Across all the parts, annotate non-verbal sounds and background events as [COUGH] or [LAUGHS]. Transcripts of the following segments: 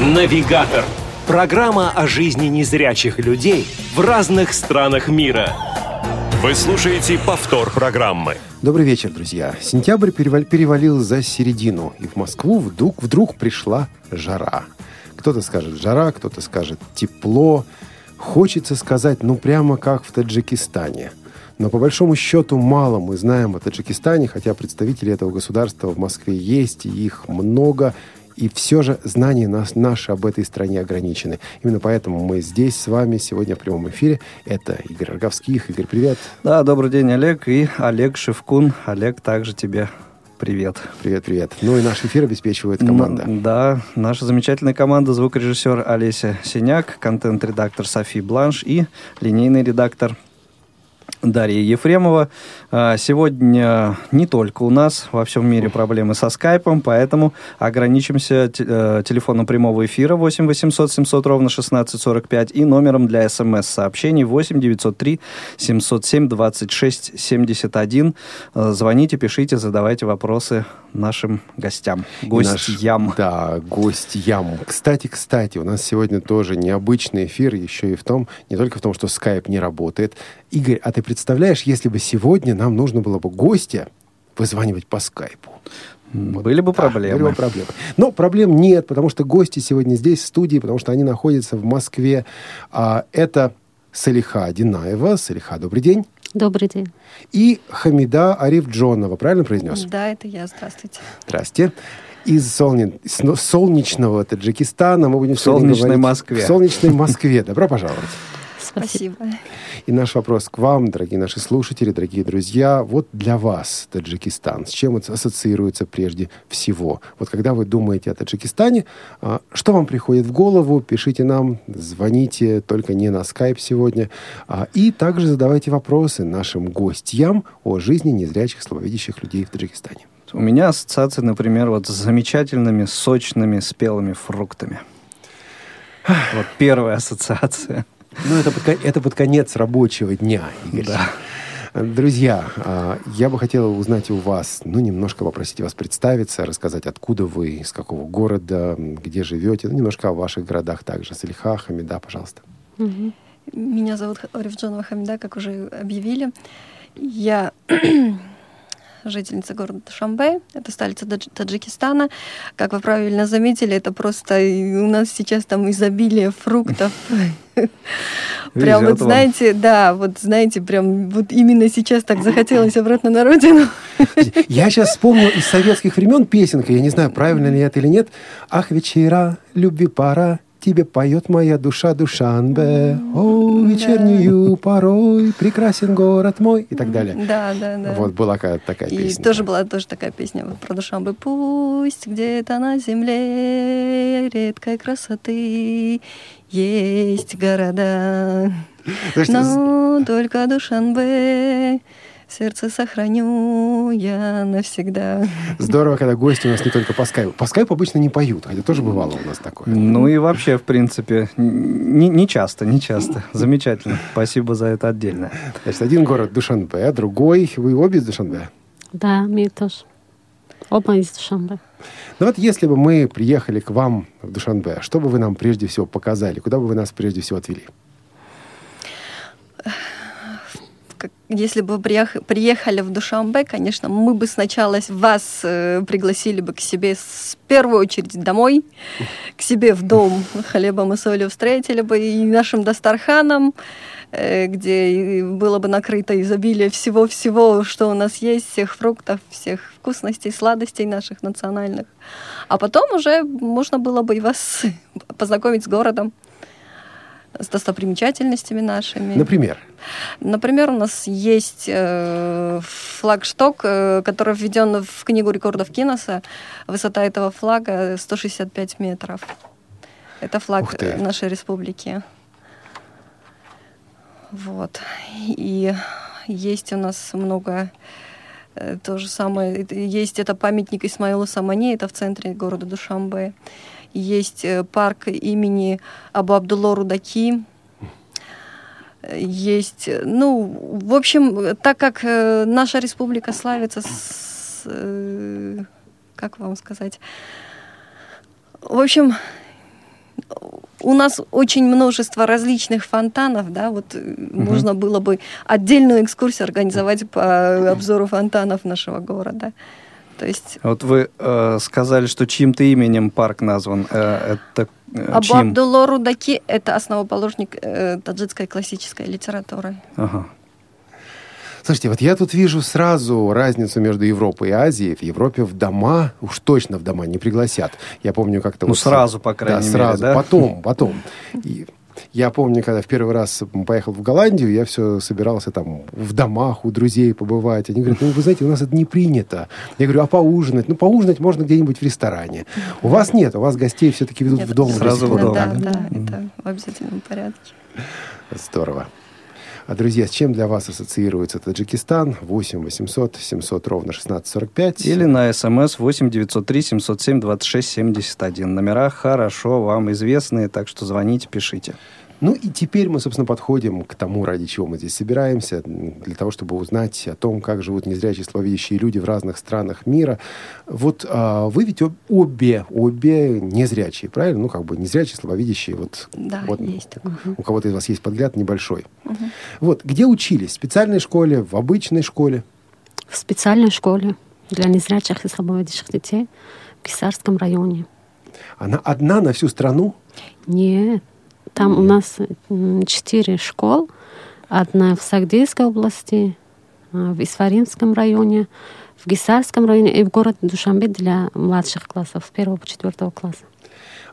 Навигатор. Программа о жизни незрячих людей в разных странах мира. Вы слушаете повтор программы. Добрый вечер, друзья. Сентябрь перевалил, за середину, и в Москву вдруг, вдруг пришла жара. Кто-то скажет жара, кто-то скажет тепло. Хочется сказать, ну прямо как в Таджикистане. Но по большому счету мало мы знаем о Таджикистане, хотя представители этого государства в Москве есть, и их много, и все же знания нас, наши об этой стране ограничены. Именно поэтому мы здесь с вами сегодня в прямом эфире. Это Игорь Роговских. Игорь, привет. Да, добрый день, Олег. И Олег Шевкун. Олег, также тебе Привет. Привет, привет. Ну и наш эфир обеспечивает команда. Ну, да, наша замечательная команда, звукорежиссер Олеся Синяк, контент-редактор Софи Бланш и линейный редактор Дарья Ефремова. А, сегодня не только у нас во всем мире проблемы со скайпом, поэтому ограничимся э, телефоном прямого эфира 8 800 700 ровно 1645 и номером для смс-сообщений 8 903 707 26 71. Звоните, пишите, задавайте вопросы нашим гостям, гостям. Наш, да, гостям. Кстати, кстати, у нас сегодня тоже необычный эфир, еще и в том, не только в том, что скайп не работает. Игорь, а ты представляешь, если бы сегодня нам нужно было бы гостя вызванивать по скайпу? Были бы да, проблемы. Были бы проблемы. Но проблем нет, потому что гости сегодня здесь, в студии, потому что они находятся в Москве. А, это Салиха Динаева. Салиха, добрый день. Добрый день. И Хамида Ариф-Джонова, правильно произнес? Да, это я. Здравствуйте. Здравствуйте. Из солне... солнечного Таджикистана мы будем в солнечной Москве. В солнечной Москве. Добро пожаловать. Спасибо. И наш вопрос к вам, дорогие наши слушатели, дорогие друзья. Вот для вас Таджикистан, с чем это ассоциируется прежде всего? Вот когда вы думаете о Таджикистане, а, что вам приходит в голову? Пишите нам, звоните, только не на скайп сегодня. А, и также задавайте вопросы нашим гостям о жизни незрячих, слабовидящих людей в Таджикистане. У меня ассоциация, например, вот с замечательными, сочными, спелыми фруктами. Вот первая ассоциация. Ну, это под, это под конец рабочего дня, Игорь. Да. Друзья, а, я бы хотел узнать у вас, ну, немножко попросить вас представиться, рассказать, откуда вы, из какого города, где живете, ну, немножко о ваших городах также. Салиха, Хамида, пожалуйста. Меня зовут Арифджанова Хамида, как уже объявили. Я жительница города Душанбе, это столица Таджикистана. Как вы правильно заметили, это просто у нас сейчас там изобилие фруктов. [LAUGHS] Прям вот знаете, да, вот знаете, прям вот именно сейчас так захотелось обратно на родину. [LAUGHS] Я сейчас вспомнил из советских времен песенка, я не знаю, правильно ли это или нет. Ах, вечера, любви пора, тебе поет моя душа Душанбе. О, вечернюю порой прекрасен город мой и так далее. Да, да, да. Вот была такая и песня. И тоже была тоже такая песня про Душанбе. Пусть где-то на земле редкой красоты есть города, но только Душанбе сердце сохраню я навсегда. Здорово, когда гости у нас не только по скайпу. По скайпу обычно не поют, хотя тоже бывало у нас такое. Ну и вообще, в принципе, не, не часто, не часто. Замечательно. Спасибо за это отдельно. Значит, один город Душанбе, а другой. Вы обе из Душанбе? Да, мы тоже. Оба из Душанбе. Ну вот если бы мы приехали к вам в Душанбе, что бы вы нам прежде всего показали? Куда бы вы нас прежде всего отвели? Если бы приехали в Душамбе, конечно, мы бы сначала вас э, пригласили бы к себе с первую очередь домой, к себе в дом, хлебом и солью встретили бы и нашим Дастарханом, э, где было бы накрыто изобилие всего-всего, что у нас есть, всех фруктов, всех вкусностей, сладостей наших национальных. А потом уже можно было бы и вас [LAUGHS] познакомить с городом с достопримечательностями нашими. Например? Например, у нас есть э, флагшток, э, который введен в книгу рекордов Киноса. Высота этого флага 165 метров. Это флаг нашей республики. Вот. И есть у нас много э, то же самое. Есть это памятник Исмаилу Самане, это в центре города Душамбе есть э, парк имени Абу Абдулло Рудаки, есть, э, ну, в общем, так как э, наша республика славится с, как вам сказать, в общем, у нас очень множество различных фонтанов, да, вот угу. можно было бы отдельную экскурсию организовать по обзору фонтанов нашего города. То есть... Вот вы э, сказали, что чьим-то именем парк назван. Э, это э, Абу чьим? Абдулло Рудаки – это основоположник э, таджикской классической литературы. Ага. Слушайте, вот я тут вижу сразу разницу между Европой и Азией. В Европе в дома, уж точно в дома не пригласят. Я помню как-то... Ну, вот, сразу, по крайней да, мере, сразу. да? Потом, потом. И [LAUGHS] я помню, когда в первый раз поехал в Голландию, я все собирался там в домах у друзей побывать. Они говорят, ну, вы знаете, у нас это не принято. Я говорю, а поужинать? Ну, поужинать можно где-нибудь в ресторане. У вас нет, у вас гостей все-таки ведут нет, в дом. Сразу в дом. Да, да, да, это в обязательном порядке. Здорово. А, друзья, с чем для вас ассоциируется Таджикистан? 8 800 700 ровно 1645. Или на смс 8 903 707 26 71. Номера хорошо вам известные, так что звоните, пишите. Ну и теперь мы, собственно, подходим к тому, ради чего мы здесь собираемся, для того, чтобы узнать о том, как живут незрячие слабовидящие люди в разных странах мира. Вот а, вы ведь обе, обе незрячие, правильно? Ну, как бы незрячие, слабовидящие. Вот, да, вот, есть такое. У кого-то из вас есть подгляд небольшой. Угу. Вот, где учились? В специальной школе, в обычной школе? В специальной школе для незрячих и слабовидящих детей в Кисарском районе. Она одна на всю страну? Нет. Там у нас четыре школ. Одна в Сагдейской области, а, в Исфаримском районе, в Гисарском районе и в городе Душамбе для младших классов, с первого по четвертого класса.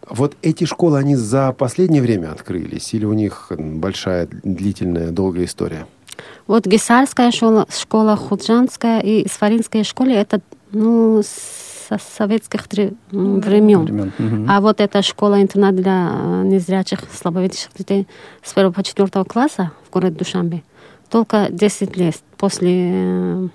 Вот эти школы, они за последнее время открылись или у них большая, длительная, долгая история? Вот Гисарская школа, школа Худжанская и Исфаринская школа, это ну, со советских времен. времен. Угу. А вот эта школа-интернат для э, незрячих, слабовидящих детей с 1 по 4 класса в городе Душамбе только 10 лет после э,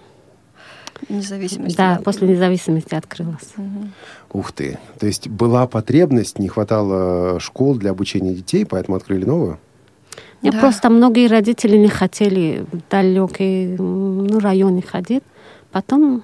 независимости. Да, после независимости открылась. Угу. Ух ты. То есть была потребность, не хватало школ для обучения детей, поэтому открыли новую? Нет, да. просто многие родители не хотели в далекие ну, районы ходить. Потом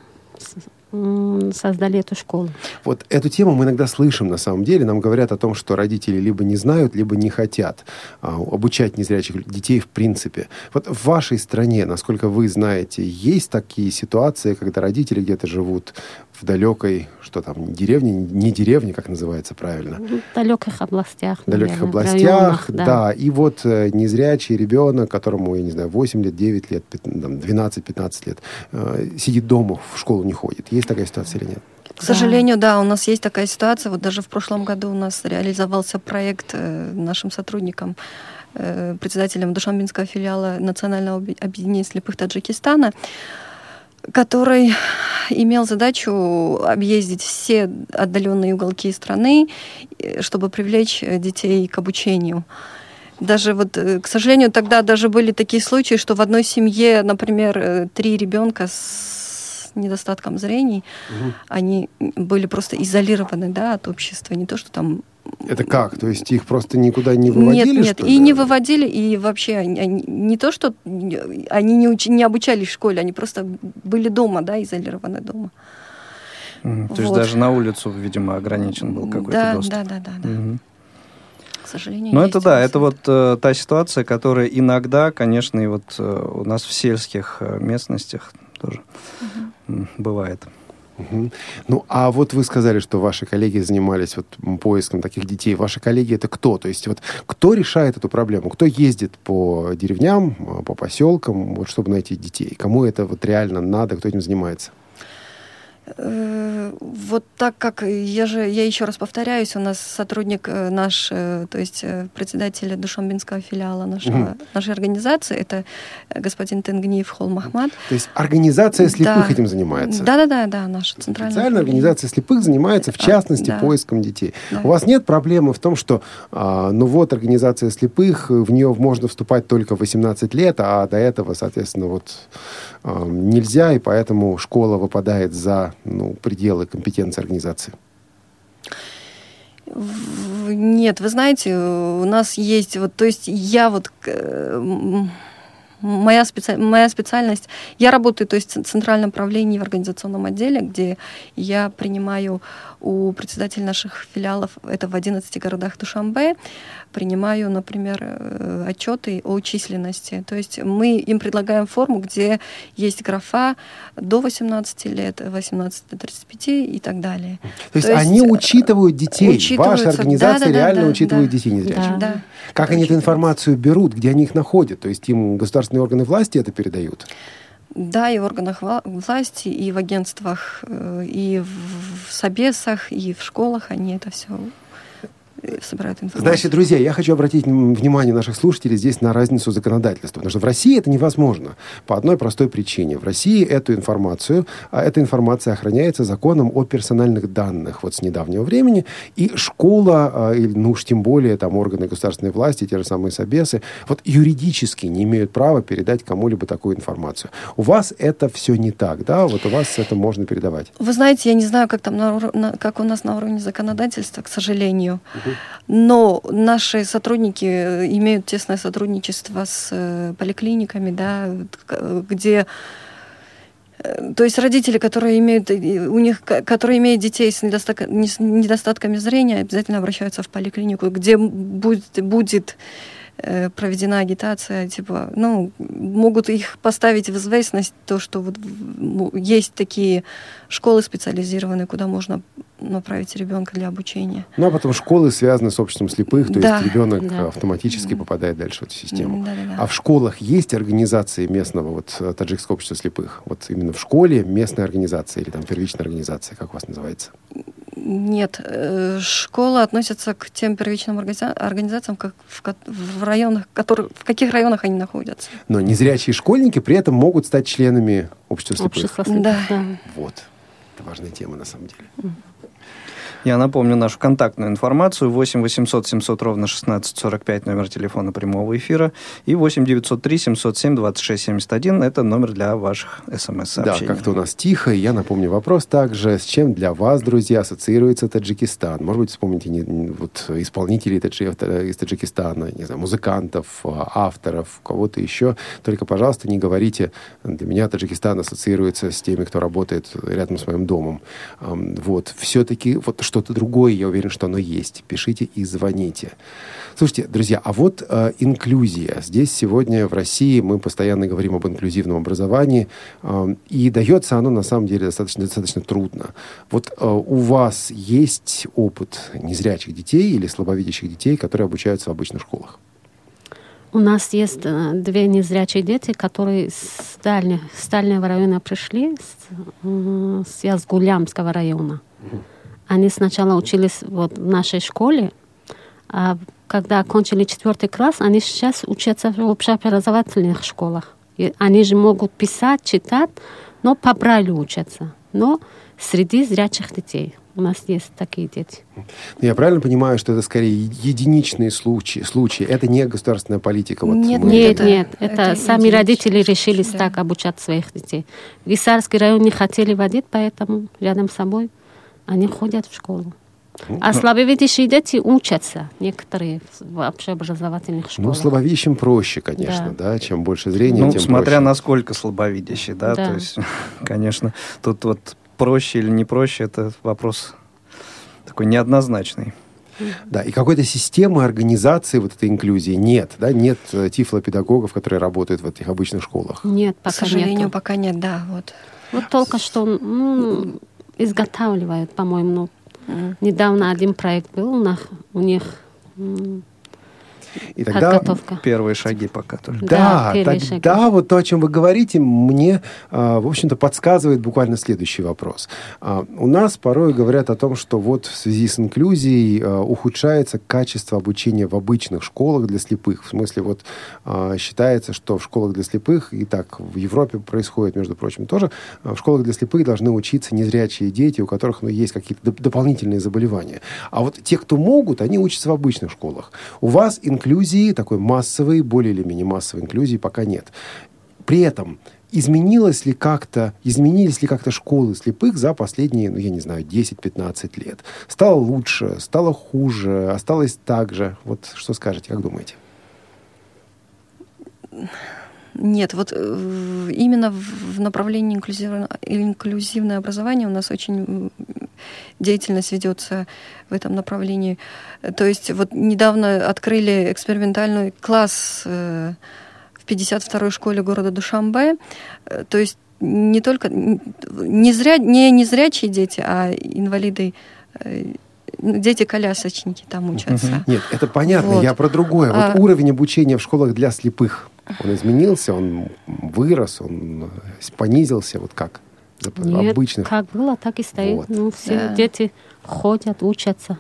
создали эту школу. Вот эту тему мы иногда слышим, на самом деле. Нам говорят о том, что родители либо не знают, либо не хотят а, обучать незрячих детей в принципе. Вот в вашей стране, насколько вы знаете, есть такие ситуации, когда родители где-то живут в далекой, что там, деревне, не деревне, как называется правильно? В далеких областях. В далеких наверное, областях, районах, да. да. И вот э, незрячий ребенок, которому, я не знаю, 8 лет, 9 лет, 12-15 лет, э, сидит дома, в школу не ходит. Есть такая ситуация или нет? К сожалению, да, у нас есть такая ситуация. Вот даже в прошлом году у нас реализовался проект э, нашим сотрудникам, э, председателем Душамбинского филиала Национального объединения слепых Таджикистана который имел задачу объездить все отдаленные уголки страны, э, чтобы привлечь э, детей к обучению. Даже вот, э, к сожалению, тогда даже были такие случаи, что в одной семье, например, три ребенка с недостатком зрения, угу. они были просто изолированы да, от общества. Не то, что там это как? То есть их просто никуда не выводили? Нет, нет, и ли? не выводили, и вообще они, они, не то, что они не, уч, не обучались в школе, они просто были дома, да, изолированы дома. Mm, вот. То есть даже на улицу, видимо, ограничен был какой-то да, доступ. Да, да, да, да. Угу. К сожалению. Ну это да, это вот э, та ситуация, которая иногда, конечно, и вот э, у нас в сельских э, местностях тоже угу. бывает. Угу. Ну, а вот вы сказали, что ваши коллеги занимались вот поиском таких детей. Ваши коллеги это кто? То есть вот кто решает эту проблему? Кто ездит по деревням, по поселкам, вот, чтобы найти детей? Кому это вот реально надо? Кто этим занимается? Э, вот так как я же, я еще раз повторяюсь, у нас сотрудник э, наш, э, то есть председатель Душамбинского филиала нашего, угу. нашей организации, это господин Тенгниев Хол Махмад. То есть организация слепых да. этим занимается? Да-да-да, да, наша центральная. Специальная организация слепых занимается, в а, частности, да. поиском детей. Да. У вас нет проблемы в том, что, а, ну вот, организация слепых, в нее можно вступать только в 18 лет, а до этого, соответственно, вот а, нельзя, и поэтому школа выпадает за ну, пределы компетенции организации? Нет, вы знаете, у нас есть вот, то есть я вот моя, специ... моя специальность, я работаю, то есть в центральном правлении в организационном отделе, где я принимаю у председателей наших филиалов, это в 11 городах Душамбе, принимаю, например, э, отчеты о численности. То есть мы им предлагаем форму, где есть графа до 18 лет, 18 до 35 и так далее. То есть, То есть они учитывают детей. Ваша организация да, да, реально да, учитывает да, детей незрячих. Да. Как они эту информацию берут, где они их находят? То есть им государственные органы власти это передают? Да, и в органах власти, и в агентствах, э, и в собесах, и в школах они это все собирают информацию. Знаете, друзья, я хочу обратить внимание наших слушателей здесь на разницу законодательства. Потому что в России это невозможно. По одной простой причине. В России эту информацию, а эта информация охраняется законом о персональных данных вот с недавнего времени. И школа, а, ну уж тем более там органы государственной власти, те же самые собесы, вот юридически не имеют права передать кому-либо такую информацию. У вас это все не так, да? Вот у вас это можно передавать. Вы знаете, я не знаю, как там на, на, как у нас на уровне законодательства, к сожалению. Но наши сотрудники э, имеют тесное сотрудничество с э, поликлиниками, да, где э, то есть родители, которые имеют, у них, которые имеют детей с, недостатками зрения, обязательно обращаются в поликлинику, где будет, будет проведена агитация, типа, ну, могут их поставить в известность, то, что вот есть такие школы специализированные, куда можно направить ребенка для обучения. Ну, а потом школы связаны с обществом слепых, то да, есть ребенок да. автоматически да. попадает дальше в эту систему. Да, да, да. А в школах есть организации местного, вот, э, таджикского общества слепых? Вот именно в школе местная организация или там первичная организация, как у вас называется? Нет, э, школа относится к тем первичным организациям, как в, в районах, которые, в каких районах они находятся. Но незрячие школьники при этом могут стать членами общества слепых. Общество слепых. Да. Вот. Это важная тема на самом деле. Я напомню нашу контактную информацию. 8 800 700 ровно 16 45 номер телефона прямого эфира. И 8 903 707 26 71 это номер для ваших смс-сообщений. Да, как-то у нас тихо. Я напомню вопрос также. С чем для вас, друзья, ассоциируется Таджикистан? Может быть, вспомните не, вот, исполнителей таджи, из Таджикистана, не знаю, музыкантов, авторов, кого-то еще. Только, пожалуйста, не говорите, для меня Таджикистан ассоциируется с теми, кто работает рядом с моим домом. Вот. Все-таки вот что-то другое, я уверен, что оно есть. Пишите и звоните. Слушайте, друзья, а вот э, инклюзия. Здесь сегодня в России мы постоянно говорим об инклюзивном образовании, э, и дается оно на самом деле достаточно, достаточно трудно. Вот э, у вас есть опыт незрячих детей или слабовидящих детей, которые обучаются в обычных школах? У нас есть э, две незрячие дети, которые с, дальнего, с дальнего района пришли, с, с Язгулямского района. Угу. Они сначала учились вот в нашей школе, а когда окончили четвертый класс, они сейчас учатся в общеобразовательных школах. И они же могут писать, читать, но по брайлю учатся. Но среди зрячих детей. У нас есть такие дети. Я правильно понимаю, что это скорее единичные случаи? случаи. Это не государственная политика? Вот нет, нет, это, нет. Это, это сами родители решили да. так обучать своих детей. В Виссарский район не хотели водить, поэтому рядом с собой они ходят в школу. Ну, а слабовидящие дети учатся, некоторые в общеобразовательных ну, школах. Ну, слабовидящим проще, конечно, да, да чем больше зрения, ну, тем смотря проще. насколько слабовидящий, да, да, то есть, [LAUGHS] конечно, тут вот проще или не проще, это вопрос такой неоднозначный. Да, и какой-то системы организации вот этой инклюзии нет, да, нет э, тифлопедагогов, которые работают в этих обычных школах. Нет, пока К сожалению, нету. пока нет, да, вот. Вот только что, ну, изготавливают, по-моему. Mm. Недавно один проект был у них, у них и тогда Подготовка. первые шаги пока только. Да, да тогда шаги. вот то, о чем вы говорите, мне, а, в общем-то, подсказывает буквально следующий вопрос. А, у нас порой говорят о том, что вот в связи с инклюзией а, ухудшается качество обучения в обычных школах для слепых. В смысле, вот считается, что в школах для слепых, и так в Европе происходит, между прочим, тоже, в школах для слепых должны учиться незрячие дети, у которых ну, есть какие-то дополнительные заболевания. А вот те, кто могут, они учатся в обычных школах. У вас инклюзия инклюзии, такой массовой, более или менее массовой инклюзии пока нет. При этом изменилось ли как-то, изменились ли как-то школы слепых за последние, ну, я не знаю, 10-15 лет? Стало лучше, стало хуже, осталось так же? Вот что скажете, как думаете? Нет, вот э, именно в направлении инклюзивное, инклюзивное образование у нас очень деятельность ведется в этом направлении. То есть вот недавно открыли экспериментальный класс э, в 52-й школе города Душамбе. Э, то есть не только не, зря, не незрячие дети, а инвалиды дети-колясочники там учатся. Нет, это понятно, вот. я про другое. Вот а... уровень обучения в школах для слепых, он изменился, он вырос, он понизился, вот как? Нет, обычных. как было, так и стоит. Вот. Ну, все да. дети ходят, учатся.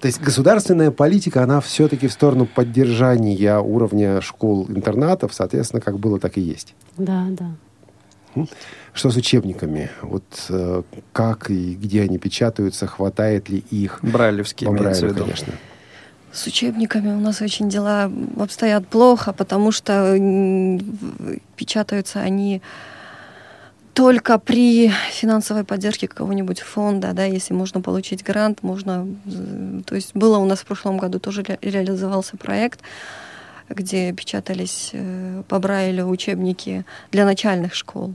То есть государственная политика, она все-таки в сторону поддержания уровня школ-интернатов, соответственно, как было, так и есть. Да, да. Что с учебниками? Вот э, как и где они печатаются, хватает ли их? Брайлевские, По Брайлю, конечно. С учебниками у нас очень дела обстоят плохо, потому что печатаются они только при финансовой поддержке какого-нибудь фонда, да, если можно получить грант, можно... То есть было у нас в прошлом году тоже ре реализовался проект, где печатались э, по Брайлю учебники для начальных школ.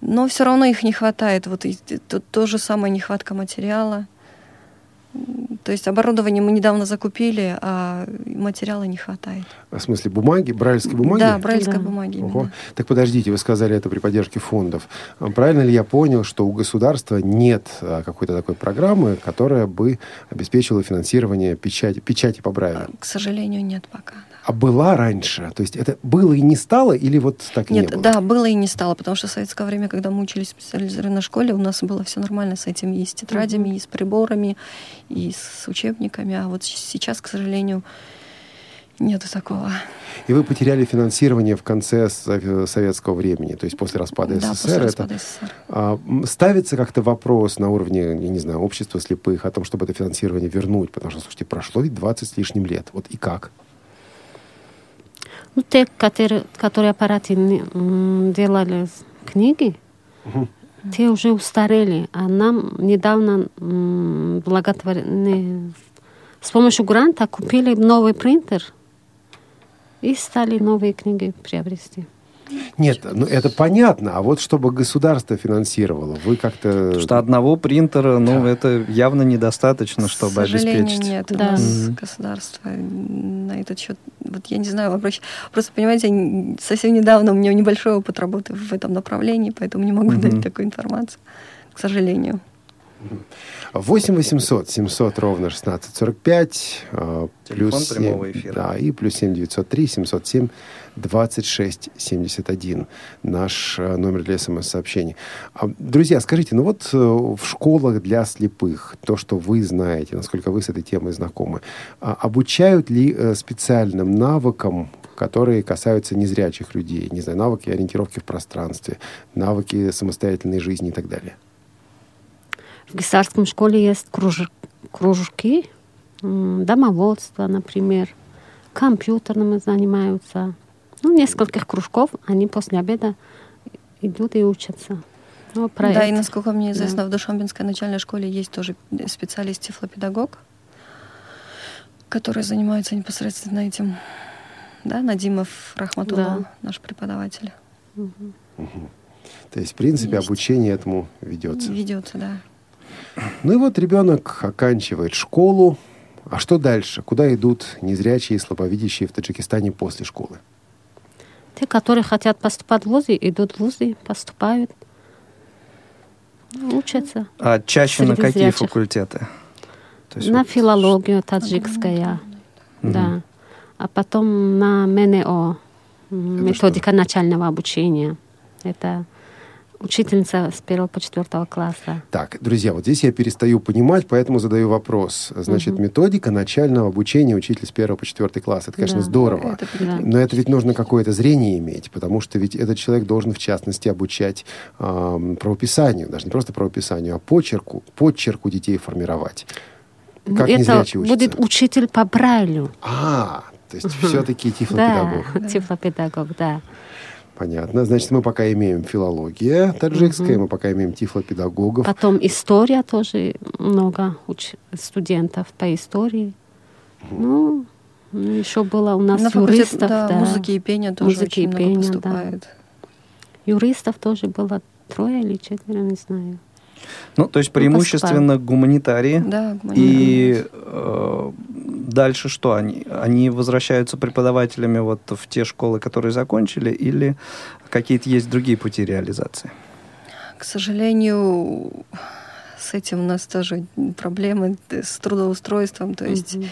Но все равно их не хватает. Вот и, то, то же самое нехватка материала. То есть оборудование мы недавно закупили, а материала не хватает. В смысле бумаги, брайльской бумаги? Да, брайльской да. бумаги. Ого. Так подождите, вы сказали это при поддержке фондов. А правильно ли я понял, что у государства нет а, какой-то такой программы, которая бы обеспечила финансирование печати, печати по Брайлю? К сожалению, нет пока. А была раньше? То есть это было и не стало, или вот так и Нет, не было? да, было и не стало, потому что в советское время, когда мы учились в специализированной школе, у нас было все нормально с этими, и с тетрадями, mm-hmm. и с приборами, и с учебниками. А вот сейчас, к сожалению, Нету такого. И вы потеряли финансирование в конце советского времени, то есть после распада да, СССР. После распада это, СССР. А, ставится как-то вопрос на уровне, я не знаю, общества слепых о том, чтобы это финансирование вернуть, потому что, слушайте, прошло ведь 20 с лишним лет. Вот и как? Ну, те, которые, которые аппараты делали книги, угу. те уже устарели. А нам недавно благотворение с помощью гранта купили новый принтер и стали новые книги приобрести. Нет, ну это понятно. А вот чтобы государство финансировало, вы как-то... Потому что одного принтера, ну, да. это явно недостаточно, чтобы К обеспечить. нет. Да. У нас mm-hmm. государство на этот счет... Вот я не знаю, обращ... просто, понимаете, совсем недавно у меня небольшой опыт работы в этом направлении, поэтому не могу mm-hmm. дать такую информацию, к сожалению. 8 800 700 ровно 1645. Э, плюс 7, прямого эфира. Да, и плюс 7 903 707 2671. Наш э, номер для смс-сообщений. А, друзья, скажите, ну вот э, в школах для слепых, то, что вы знаете, насколько вы с этой темой знакомы, а, обучают ли специальным навыкам, которые касаются незрячих людей? Не знаю, навыки ориентировки в пространстве, навыки самостоятельной жизни и так далее? В государственном школе есть круж... кружки, домоводство, например, компьютерными занимаются. Ну, нескольких кружков, они после обеда идут и учатся. Ну, да, это. и насколько мне известно, да. в Душамбинской начальной школе есть тоже специалист-тифлопедагог, который занимается непосредственно этим. Да, Надимов Рахматулла, да. наш преподаватель. Угу. Угу. То есть, в принципе, есть. обучение этому ведется. Ведется, да. Ну и вот ребенок оканчивает школу. А что дальше? Куда идут незрячие и слабовидящие в Таджикистане после школы? Те, которые хотят поступать в вузы, идут в вузы, поступают, учатся. А чаще на какие зрячих. факультеты? То есть на вот... филологию таджикская, угу. да. А потом на МНО, методика что? начального обучения. Это учительница с первого по четвертого класса. Так, друзья, вот здесь я перестаю понимать, поэтому задаю вопрос. Значит, угу. методика начального обучения учителя с первого по четвертый класс. Это, конечно, да. здорово. Это, да. Но это ведь нужно какое-то зрение иметь, потому что ведь этот человек должен, в частности, обучать э, правописанию. Даже не просто правописанию, а почерку, почерку детей формировать. Как это будет учитель по Брайлю. А, то есть все-таки тифлопедагог. Да, [LAUGHS] тифлопедагог, да. Понятно. Значит, мы пока имеем филология таджикская, угу. мы пока имеем тифлопедагогов. Потом история тоже много уч- студентов по истории. Угу. Ну, Ну, еще было у нас На факультет, юристов. да, да. музыки и пения тоже Музыки очень и много пения, да. поступает. Юристов тоже было трое или четверо, не знаю. Ну, то есть преимущественно гуманитарии. Да, И э, дальше что? Они, они возвращаются преподавателями вот в те школы, которые закончили, или какие-то есть другие пути реализации? К сожалению, с этим у нас тоже проблемы с трудоустройством, то есть Мгм.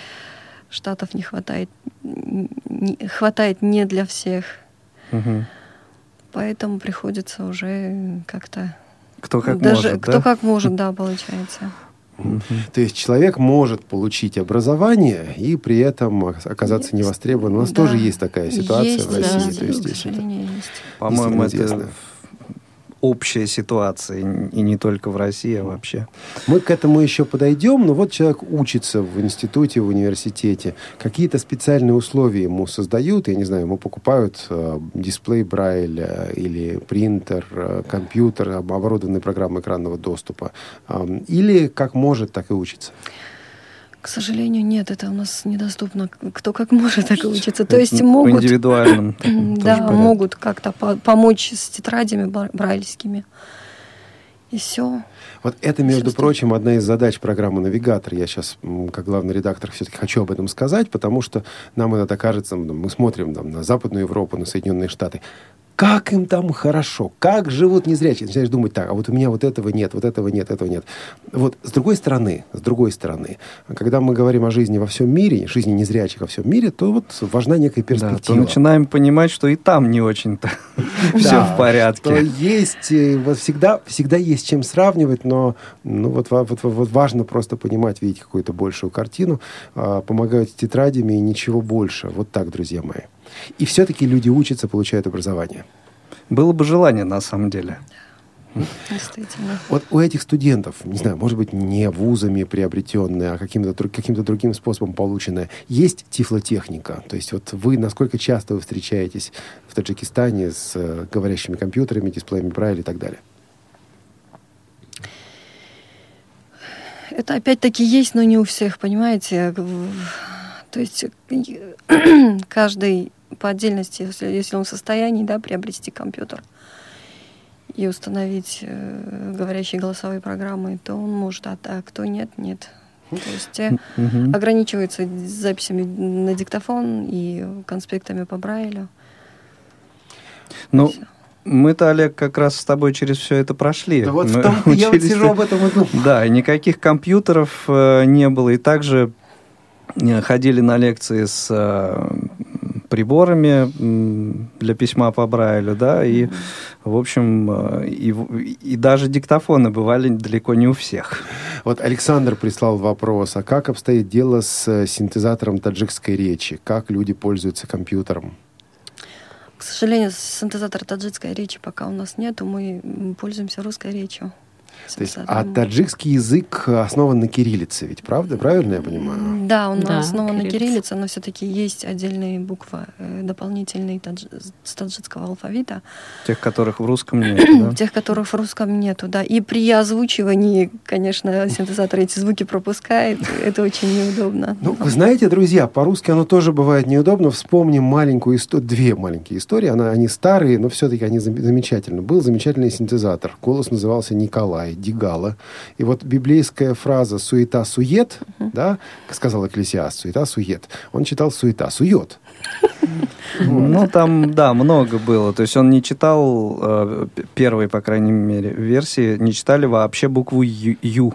штатов не хватает, не, хватает не для всех, Мгм. поэтому приходится уже как-то Кто как даже может, кто да? как может, да, получается. Мгм. То есть человек может получить образование и при этом оказаться невостребованным. У нас Да. тоже есть такая ситуация Есть, в России. да, То есть есть. По-моему, это общая ситуация, и не только в России, а вообще. Мы к этому еще подойдем, но вот человек учится в институте, в университете. Какие-то специальные условия ему создают, я не знаю, ему покупают э, дисплей Брайля или принтер, э, компьютер, об- оборудованный программой экранного доступа. Ам, или как может, так и учится. К сожалению, нет, это у нас недоступно. Кто как может, так и учится. То есть В могут, [CLEARS THROAT] тоже да, могут как-то по- помочь с тетрадями бра- брайльскими. И все. Вот это, между прочим, одна из задач программы «Навигатор». Я сейчас, как главный редактор, все-таки хочу об этом сказать, потому что нам иногда кажется, м, мы смотрим там, на Западную Европу, на Соединенные Штаты. Как им там хорошо, как живут незрячие. Начинаешь думать так, а вот у меня вот этого нет, вот этого нет, этого нет. Вот с другой стороны, с другой стороны, когда мы говорим о жизни во всем мире, жизни незрячих во всем мире, то вот важна некая Да, перспектива. то начинаем понимать, что и там не очень-то [LAUGHS] все Да, в порядке. Есть, э, вот всегда, всегда есть чем сравнивать, но ну, вот, вот, вот важно просто понимать, видеть какую-то большую картину. А, помогают тетрадями и ничего больше. Вот так, друзья мои. И все-таки люди учатся, получают образование. Было бы желание, на самом деле. Действительно. Вот у этих студентов, не знаю, может быть, не вузами приобретенные, а каким-то, каким-то другим способом полученная, есть тифлотехника? То есть вот вы, насколько часто вы встречаетесь в Таджикистане с э, говорящими компьютерами, дисплеями Брайля и так далее? Это опять-таки есть, но не у всех, понимаете? В- То есть э, [CLEARS THROAT] каждый по отдельности, если, если он в состоянии да, приобрести компьютер и установить э, говорящие голосовые программы, то он может, а, а кто нет, нет. То есть э, Мгм. ограничивается записями на диктофон и конспектами по Брайлю. Ну, мы-то, Олег, как раз с тобой через все это прошли. Да вот Мы в том я вот [LAUGHS] учились- сижу об этом и думаю. Да, и никаких компьютеров э, не было. И также э, ходили на лекции с э, приборами для письма по Брайлю, да, и, в общем, э, и, и даже диктофоны бывали далеко не у всех. Вот Александр прислал вопрос, а как обстоит дело с э, синтезатором таджикской речи? Как люди пользуются компьютером? К сожалению, синтезатора таджикской речи пока у нас нету, мы пользуемся русской речью. То есть, а таджикский язык основан на кириллице, ведь правда? Правильно я понимаю? Да, он Да, основан на кириллица. кириллице, но все-таки есть отдельные буквы э, дополнительные тадж- с таджикского алфавита, Тех, которых в русском нет. [CLEARS THROAT] да? тех, которых в русском нету, да. И при озвучивании, конечно, синтезатор эти звуки пропускает, это очень неудобно. Ну, вы знаете, друзья, по-русски оно тоже бывает неудобно. Вспомним маленькую историю, две маленькие истории. Она, они старые, но все-таки они зам- замечательны. Был замечательный синтезатор. Голос назывался Николай Дигала. И вот библейская фраза «суета-сует», да, как сказал Экклесиаст, «суета-сует», он читал «суета-сует». [LAUGHS] Ну, там, да, много было. То есть он не читал, э, первой, по крайней мере, версии, не читали вообще букву Ю.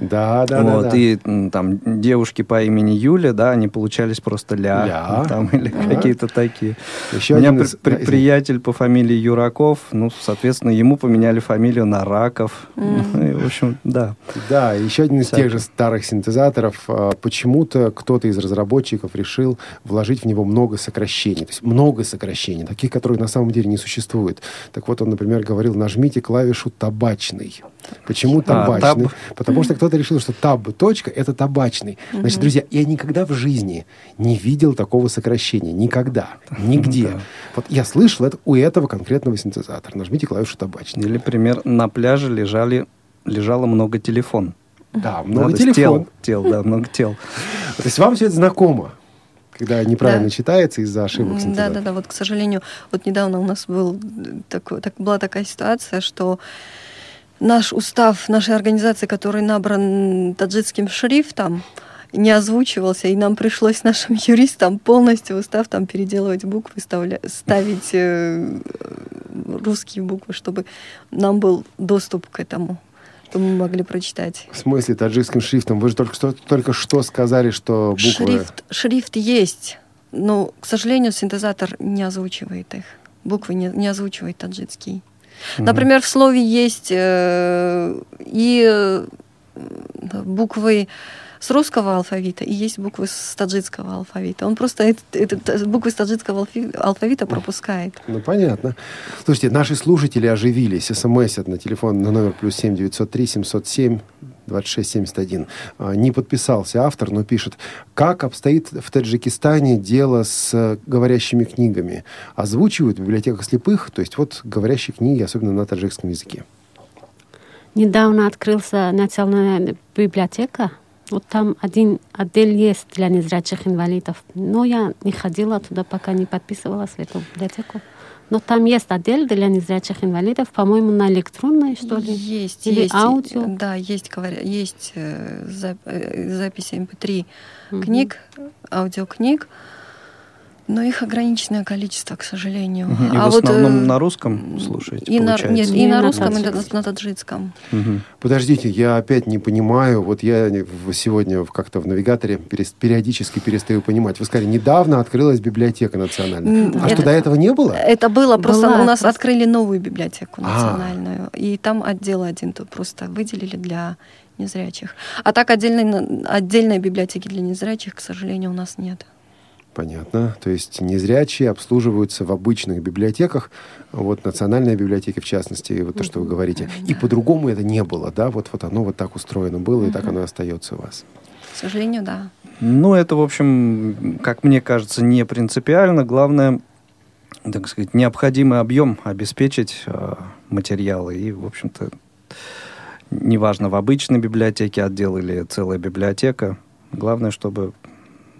Да, да, вот, да, да. и там девушки по имени Юля, да, они получались просто ля, Ля. там, [LAUGHS] или Ага. какие-то такие. Еще У меня один при- из- при- приятель по фамилии Юраков, ну, соответственно, ему поменяли фамилию на Раков. Ну, [LAUGHS] и, в общем, да. Да, еще один из Всякое. тех же старых синтезаторов. а, Почему-то кто-то из разработчиков решил вложить в него много сокращений. То есть много сокращений, таких, которые на самом деле не существует. Так вот, он, например, говорил, нажмите клавишу «табачный». Почему табачный? таб. Потому что кто-то решил, что таб, точка, это табачный. Значит, друзья, я никогда в жизни не видел такого сокращения. Никогда. [LAUGHS] Нигде. Вот я слышал это у этого конкретного синтезатора. Нажмите клавишу «табачный». Или, пример, на пляже лежали, лежало много телефон. Да, много Да, телефон. Тел, тел, да, много тел. [LAUGHS] То есть вам все это знакомо? когда неправильно да. читается из-за ошибок Да, да, да. Вот, к сожалению, вот недавно у нас был такой, так, была такая ситуация, что наш устав нашей организации, который набран таджикским шрифтом, не озвучивался, и нам пришлось нашим [LAUGHS] юристам полностью устав там переделывать буквы, ставить э, русские буквы, чтобы нам был доступ к этому чтобы мы могли прочитать. В смысле таджикским шрифтом? Вы же только что, только что сказали, что буквы... Шрифт, шрифт есть, но, к сожалению, синтезатор не озвучивает их. Буквы не, не озвучивает таджикский. Mm-hmm. Например, в слове есть э, и э, буквы с русского алфавита и есть буквы с таджикского алфавита. Он просто этот, этот, буквы с таджикского алфавита пропускает. Ну, понятно. Слушайте, наши слушатели оживились. СМС на телефон на номер плюс семь девятьсот три семьсот семь 2671. Не подписался автор, но пишет, как обстоит в Таджикистане дело с говорящими книгами. Озвучивают в библиотеках слепых, то есть вот говорящие книги, особенно на таджикском языке. Недавно открылся национальная библиотека вот там один отдел есть для незрячих инвалидов. Но я не ходила туда, пока не подписывалась в эту библиотеку. Но там есть отдел для незрячих инвалидов, по-моему, на электронной, что ли? Есть, Или есть. аудио? Да, есть, говоря, есть э, э, записи MP3 угу. книг, аудиокниг. Но их ограниченное количество, к сожалению. Угу. И а в вот, основном э, на русском слушаете, и на, Нет, и на русском, и на, на таджикском. Угу. Подождите, я опять не понимаю. Вот я сегодня как-то в навигаторе периодически перестаю понимать. Вы сказали, недавно открылась библиотека национальная. А это, что, до этого не было? Это было, просто была, у нас просто... открыли новую библиотеку а. национальную. А. И там отдел один то просто выделили для незрячих. А так отдельной, отдельной библиотеки для незрячих, к сожалению, у нас нет. Понятно. То есть незрячие обслуживаются в обычных библиотеках, вот национальной библиотеки в частности, вот то, что вы говорите. И по-другому это не было, да? Вот, вот оно вот так устроено было, и так оно остается у вас. К сожалению, да. Ну, это, в общем, как мне кажется, не принципиально. Главное, так сказать, необходимый объем обеспечить э, материалы. И, в общем-то, неважно, в обычной библиотеке отдел или целая библиотека. Главное, чтобы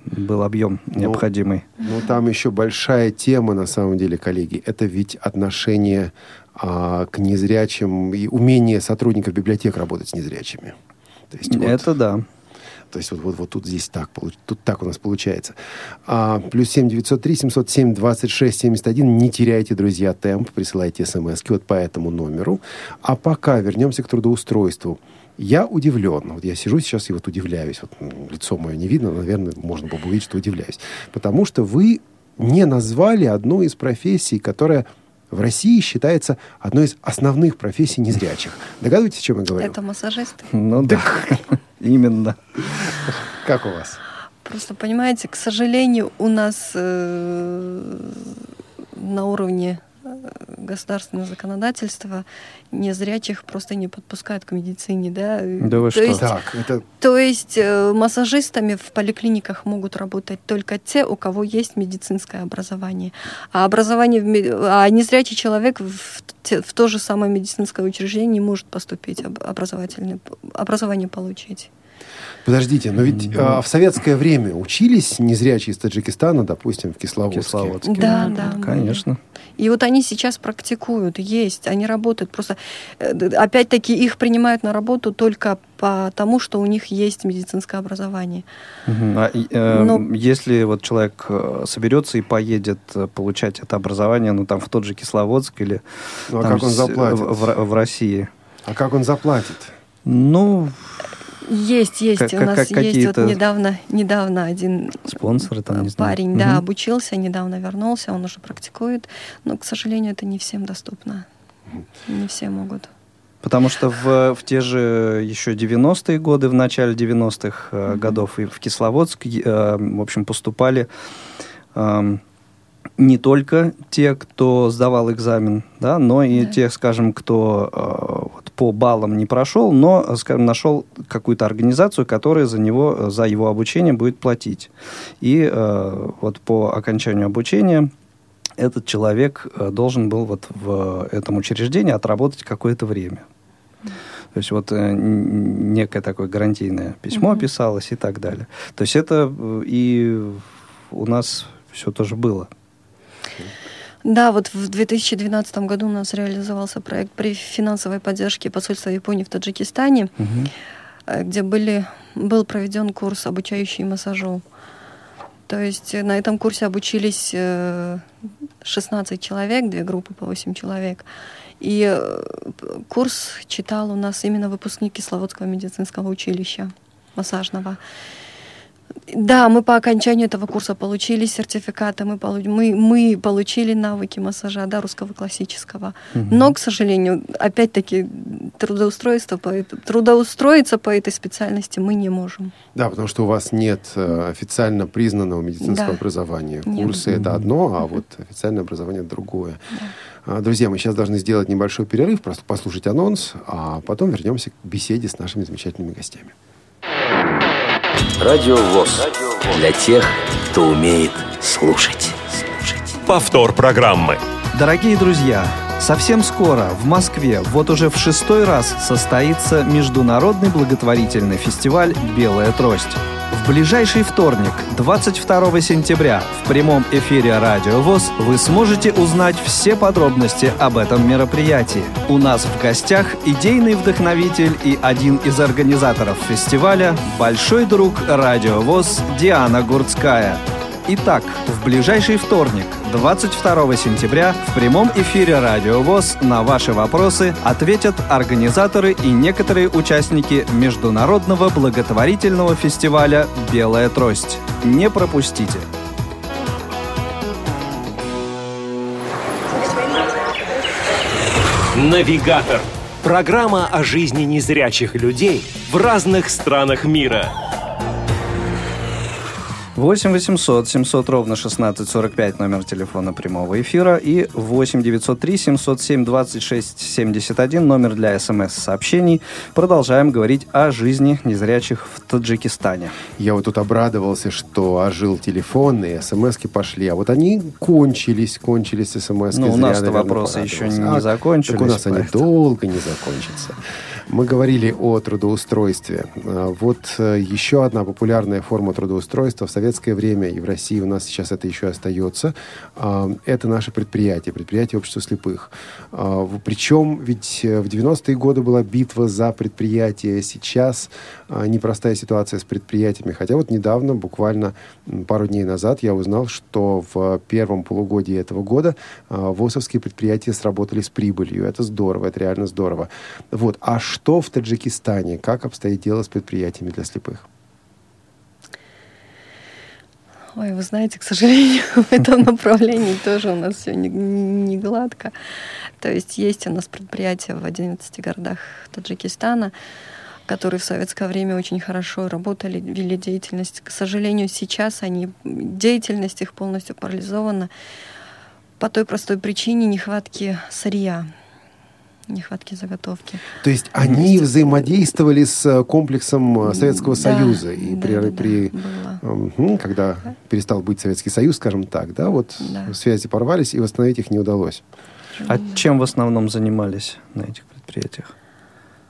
был объем ну, необходимый. Ну, там еще большая тема, на самом деле, коллеги. Это ведь отношение а, к незрячим и умение сотрудников библиотек работать с незрячими. То есть, Это вот, да. То есть вот, вот, вот тут здесь так, тут так у нас получается. А, плюс семь девятьсот три семьсот семь двадцать шесть семьдесят один. Не теряйте, друзья, темп, присылайте смс вот по этому номеру. А пока вернемся к трудоустройству. Я удивлен. Вот я сижу сейчас и вот удивляюсь. Вот лицо мое не видно, наверное, можно было бы увидеть, что удивляюсь. Потому что вы не назвали одну из профессий, которая в России считается одной из основных профессий незрячих. Догадываетесь, о чем я говорю? Это массажист. Ну да, [LAUGHS] именно. Как у вас? Просто, понимаете, к сожалению, у нас э, на уровне государственное законодательство незрячих просто не подпускают к медицине, да? Да вы то что? Есть, так, это... То есть э, массажистами в поликлиниках могут работать только те, у кого есть медицинское образование. А образование, в, а незрячий человек в, в то же самое медицинское учреждение не может поступить, образовательное, образование получить. Подождите, но ведь а, в советское время учились незрячие из Таджикистана, допустим, в Кисловодске. Кисловодске. Да, да. Конечно. И вот они сейчас практикуют, есть, они работают. Просто, э, опять-таки, их принимают на работу только потому, что у них есть медицинское образование. Угу. А, э, Но... Если вот человек э, соберется и поедет э, получать это образование, ну, там, в тот же Кисловодск или ну, а там, как он заплатит? В, в, в России. А как он заплатит? Ну, есть, есть. Как, У нас как, есть вот недавно, недавно один спонсоры там, не парень, знаю. да, угу. обучился, недавно вернулся, он уже практикует, но, к сожалению, это не всем доступно. Не все могут. Потому что в, в те же еще 90-е годы, в начале 90-х mm-hmm. годов и в Кисловодск, э, в общем, поступали э, не только те, кто сдавал экзамен, да, но и да. те, скажем, кто э, по баллам не прошел, но, скажем, нашел какую-то организацию, которая за него, за его обучение будет платить. И э, вот по окончанию обучения этот человек э, должен был вот в этом учреждении отработать какое-то время. То есть вот э, некое такое гарантийное письмо mm-hmm. писалось и так далее. То есть это э, и у нас все тоже было. Да, вот в 2012 году у нас реализовался проект при финансовой поддержке посольства Японии в Таджикистане, угу. где были, был проведен курс, обучающий массажу. То есть на этом курсе обучились 16 э, человек, две группы по 8 человек. И э, курс читал у нас именно выпускник Кисловодского медицинского училища массажного. Да, мы по окончанию этого курса получили сертификаты, мы, получ... мы, мы получили навыки массажа, да, русского классического. Угу. Но, к сожалению, опять-таки, трудоустройство по... трудоустроиться по этой специальности мы не можем. Да, потому что у вас нет э, официально признанного медицинского да. образования. Курсы нет. это одно, а вот официальное образование другое. Да. Друзья, мы сейчас должны сделать небольшой перерыв, просто послушать анонс, а потом вернемся к беседе с нашими замечательными гостями. Радио ВОЗ. Для тех, кто умеет слушать. Повтор программы. Дорогие друзья, совсем скоро в Москве, вот уже в шестой раз, состоится международный благотворительный фестиваль «Белая трость». В ближайший вторник, 22 сентября, в прямом эфире Радио ВОЗ вы сможете узнать все подробности об этом мероприятии. У нас в гостях идейный вдохновитель и один из организаторов фестиваля, большой друг Радио ВОЗ Диана Гурцкая – Итак, в ближайший вторник, 22 сентября, в прямом эфире Радио ВОЗ на ваши вопросы ответят организаторы и некоторые участники Международного благотворительного фестиваля «Белая трость». Не пропустите! Навигатор. Программа о жизни незрячих людей в разных странах мира. 8 800 700 ровно 1645 номер телефона прямого эфира и 8 903 707 26 71 номер для смс-сообщений. Продолжаем говорить о жизни незрячих в Таджикистане. Я вот тут обрадовался, что ожил телефон и смс пошли, а вот они кончились, кончились смс Ну, у нас-то вопросы еще не а, закончились. Так у нас поэтому. они долго не закончатся. Мы говорили о трудоустройстве. А, вот э, еще одна популярная форма трудоустройства в советское время и в России у нас сейчас это еще остается. А, это наше предприятие, предприятие общества слепых. А, Причем ведь э, в 90-е годы была битва за предприятие, сейчас непростая ситуация с предприятиями. Хотя вот недавно, буквально пару дней назад, я узнал, что в первом полугодии этого года ВОСовские предприятия сработали с прибылью. Это здорово, это реально здорово. Вот. А что в Таджикистане? Как обстоит дело с предприятиями для слепых? Ой, вы знаете, к сожалению, [LAUGHS] в этом направлении тоже у нас все не, не гладко. То есть есть у нас предприятия в 11 городах Таджикистана, которые в советское время очень хорошо работали, вели деятельность. К сожалению, сейчас они, деятельность их полностью парализована по той простой причине нехватки сырья нехватки заготовки. То есть они взаимодействовали с э, комплексом э, Советского да, Союза и да, при, да, при угу, когда да. перестал быть Советский Союз, скажем так, да, вот да. связи порвались и восстановить их не удалось. А чем в основном занимались на этих предприятиях?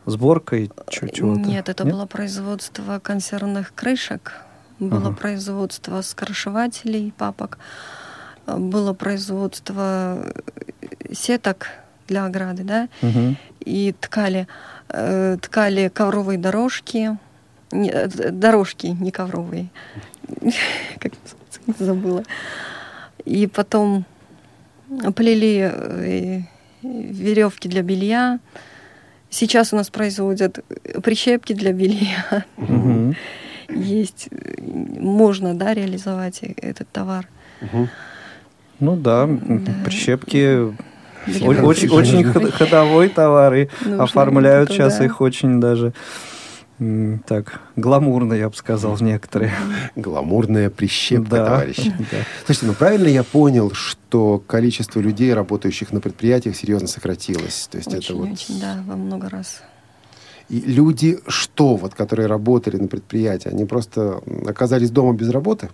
Сборкой чего-то? Нет, это Нет? было производство консервных крышек, было ага. производство скоршевателей, папок, было производство сеток для ограды, да, угу. и ткали, э, ткали ковровые дорожки, не, э, дорожки, не ковровые, [LAUGHS] как забыла. И потом плели э, веревки для белья. Сейчас у нас производят прищепки для белья. Угу. [LAUGHS] Есть, можно, да, реализовать этот товар. Угу. Ну да, да, прищепки очень, очень ходовой товар, и оформляют сейчас их очень даже так, гламурно, я бы сказал, некоторые. Гламурная прищепка, да, товарищи. Да. Слушайте, ну правильно я понял, что количество людей, работающих на предприятиях, серьезно сократилось? То есть очень, это вот... очень, да, во много раз. И люди, что вот, которые работали на предприятии, они просто оказались дома без работы?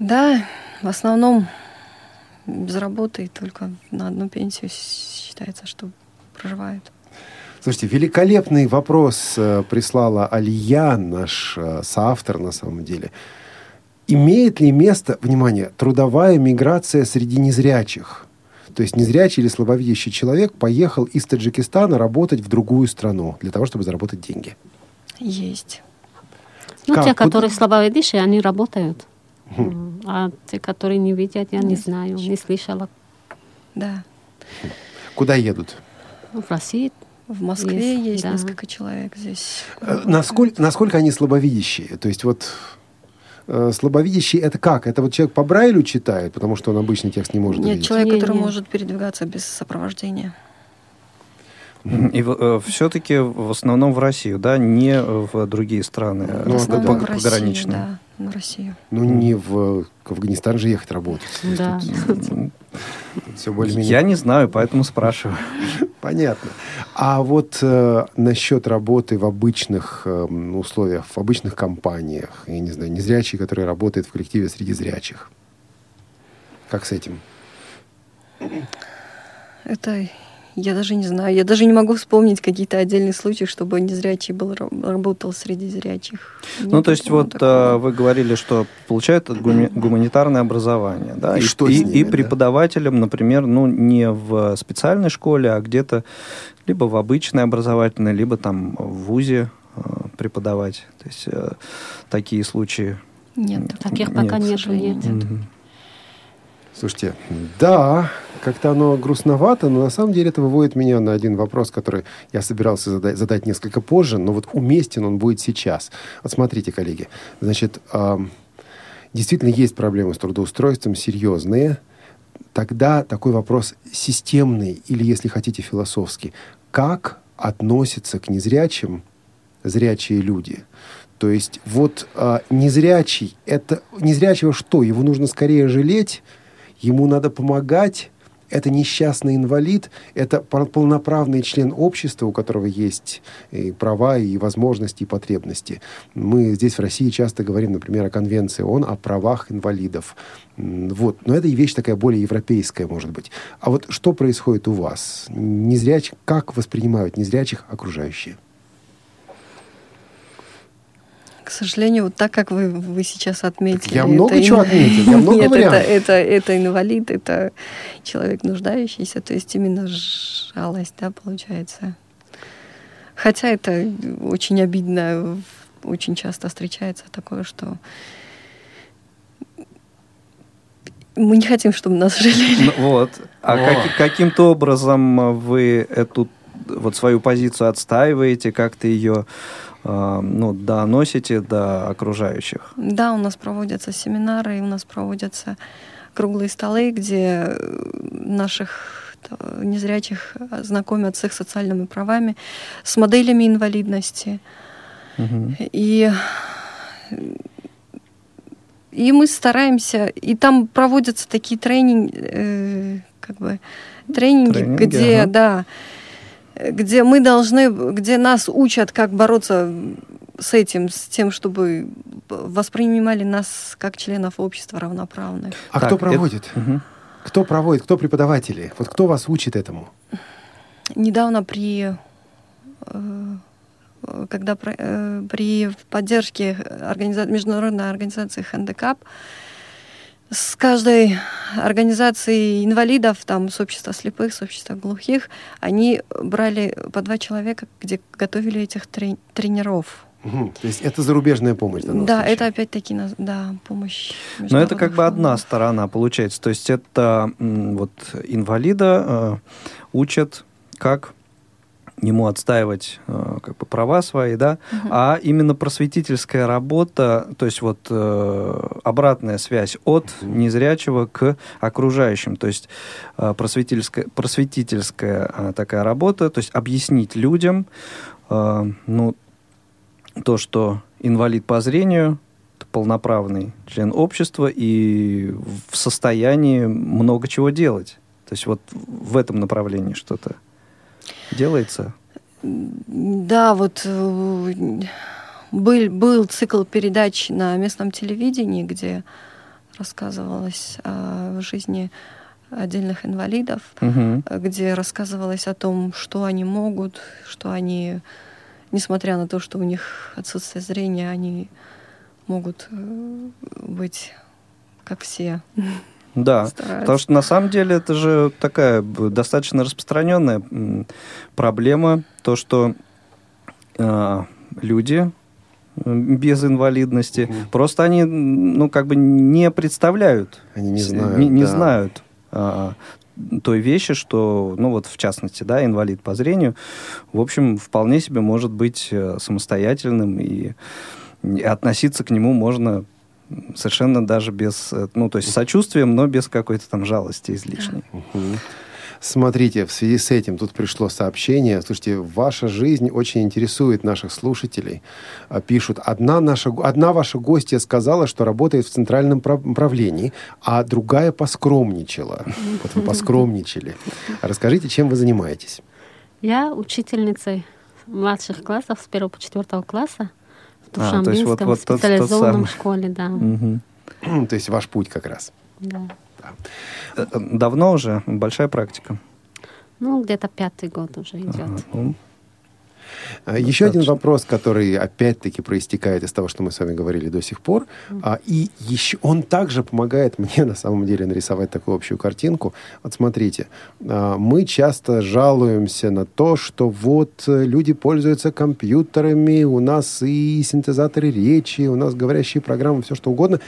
Да, в основном без работы и только на одну пенсию считается, что проживают. Слушайте, великолепный вопрос э, прислала Алия, наш э, соавтор на самом деле. Имеет ли место, внимание, трудовая миграция среди незрячих? То есть незрячий или слабовидящий человек поехал из Таджикистана работать в другую страну для того, чтобы заработать деньги. Есть. Ну, Как? те, которые слабовидящие, они работают. М, А те, которые не видят, я не знаю, не слышала. Да. Куда едут? В России В Москве Есть, есть, да. несколько человек здесь. Э, Насколько, насколько они слабовидящие? То есть вот э, слабовидящий это как? Это вот человек по Брайлю читает, потому что он обычный текст не может Нет, увидеть? человек, который Не-не. может передвигаться без сопровождения. И все-таки в основном в Россию, да, не в другие страны э, Ну, в основном куда? в Россию, пограничные. да, в Россию. Ну, не в к Афганистан же ехать работать. То есть Да. Тут, все более-менее Я не знаю, поэтому спрашиваю. понятно. А вот э, насчет работы в обычных э, условиях, в обычных компаниях, я не знаю, незрячий, который работает в коллективе среди зрячих. Как с этим? Это я даже не знаю. Я даже не могу вспомнить какие-то отдельные случаи, чтобы незрячий был, ра- работал среди зрячих. Ну, Нет то есть вот такого. а, вы говорили, что получают гуманитарное образование, да? И что с и, ними, и да? преподавателям, например, ну, не в специальной школе, а где-то либо в обычной образовательной, либо там в ВУЗе э, преподавать. То есть э, такие случаи. Нет. таких Нет, пока нету, нет. Мгм. Слушайте, да, как-то оно грустновато, но на самом деле это выводит меня на один вопрос, который я собирался задать, задать несколько позже, но вот уместен он будет сейчас. Вот смотрите, коллеги, значит, ам, действительно есть проблемы с трудоустройством, серьезные. Тогда такой вопрос системный или, если хотите, философский. Как относятся к незрячим зрячие люди? То есть вот а, незрячий, это незрячего что? Его нужно скорее жалеть, ему надо помогать, это несчастный инвалид, это пол- полноправный член общества, у которого есть и права, и возможности, и потребности. Мы здесь в России часто говорим, например, о Конвенции ООН о правах инвалидов. Вот. Но это и вещь такая более европейская, может быть. А вот что происходит у вас? Незрячих, как воспринимают незрячих окружающие? К сожалению, вот так, как вы, вы сейчас отметили. я много это чего ин- отметил, я много [LAUGHS] Нет, это, вариантов. это, это инвалид, это человек нуждающийся, то есть именно жалость, да, получается. Хотя это очень обидно, очень часто встречается такое, что мы не хотим, чтобы нас [LAUGHS] жалели. Ну, вот. А О. каки- каким-то образом вы эту вот свою позицию отстаиваете, как-то ее ну, доносите до окружающих? Да, у нас проводятся семинары, у нас проводятся круглые столы, где э, наших э, незрячих знакомят с их социальными правами, с моделями инвалидности. Мгм. И, и мы стараемся, и там проводятся такие тренинги, э, как бы тренинги, Тренинги, где, ага. да, э, где мы должны, где нас учат, как бороться с этим, с тем, чтобы воспринимали нас как членов общества равноправных. А Так, кто это- проводит? Мгм. Кто проводит? Кто преподаватели? Вот кто вас учит этому? Недавно при э, когда про- э, при поддержке организа- международной организации Handicap с каждой организацией инвалидов, там, с общества слепых, с общества глухих, они брали по два человека, где готовили этих трени- тренеров. Мгм. То есть это зарубежная помощь? Да, случае. это опять-таки да, помощь. Но это как бы одна сторона получается. То есть это вот инвалида э, учат, как ему отстаивать э, как бы права свои, да, Мгм. а именно просветительская работа, то есть вот э, обратная связь от незрячего к окружающим, то есть э, просветительская, просветительская э, такая работа, то есть объяснить людям, э, ну, то, что инвалид по зрению полноправный член общества и в состоянии много чего делать. То есть вот в этом направлении что-то делается. Да, вот э, был, был цикл передач на местном телевидении, где рассказывалось о жизни отдельных инвалидов, э, где рассказывалось о том, что они могут, что они, несмотря на то, что у них отсутствие зрения, они могут э, быть как все. Да, Стараются. потому что на самом деле это же такая достаточно распространенная проблема, то, что э, люди без инвалидности. Угу. Просто они, ну, как бы не представляют. Они не знают. Не, не да. знают а, той вещи, что, ну, вот в частности, да, инвалид по зрению, в общем, вполне себе может быть э, самостоятельным, и, и относиться к нему можно совершенно даже без, э, ну, то есть сочувствием, но без какой-то там жалости излишней. Угу. Смотрите, в связи с этим тут пришло сообщение. Слушайте, ваша жизнь очень интересует наших слушателей. А, пишут, одна, наша, одна ваша гостья сказала, что работает в центральном правлении, а другая поскромничала. Вот вы поскромничали. Расскажите, чем вы занимаетесь? Я учительницей младших классов с первого по четвертого класса в Душамбинском а, вот, вот специализованном тот, школе, да. Угу. [CLEARS THROAT] То есть ваш путь как раз. Да. Э, давно уже? Большая практика? Ну, где-то пятый год уже идет. Ага, ну, а, Еще один вопрос, который опять-таки проистекает из того, что мы с вами говорили до сих пор. Mm-hmm. И еще он также помогает [LAUGHS] мне на самом деле нарисовать такую общую картинку. Вот смотрите, а, мы часто жалуемся на то, что вот люди пользуются компьютерами, у нас и синтезаторы речи, у нас говорящие программы, все что угодно.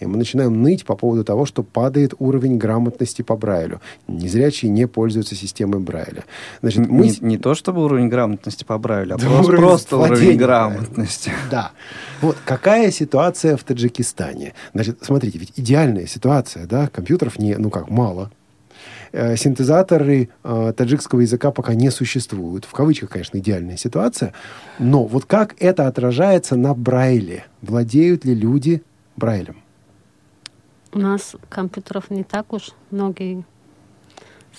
И мы начинаем ныть по поводу того, что падает уровень грамотности по Брайлю. Незрячие не пользуются системой Брайля. Значит, мы... не, не то чтобы уровень грамотности по Брайлю, а да просто, уровень, просто уровень грамотности. [LAUGHS] Да. Вот какая ситуация в Таджикистане? Значит, смотрите, ведь идеальная ситуация, да, компьютеров не, ну как, мало, э, синтезаторы э, таджикского языка пока не существуют. В кавычках, конечно, идеальная ситуация. Но вот как это отражается на Брайле? Владеют ли люди Брайлем? У нас компьютеров не так уж многие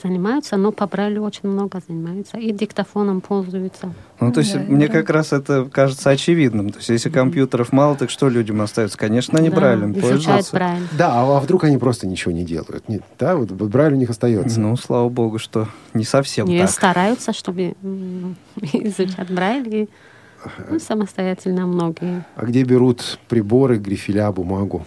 занимаются, но по Брайлю очень много занимаются. И диктофоном пользуются. Ну, то есть, да, мне да. как раз это кажется очевидным. То есть, если компьютеров мало, так что людям остается? Конечно, не да, Брайлем пользоваться. Брайль. Да, а, а вдруг они просто ничего не делают? Нет, да, вот Брайль у них остается. Ну, слава богу, что не совсем и так. стараются, чтобы [LAUGHS] изучать Брайль и ну, самостоятельно многие. А где берут приборы, грифеля, бумагу?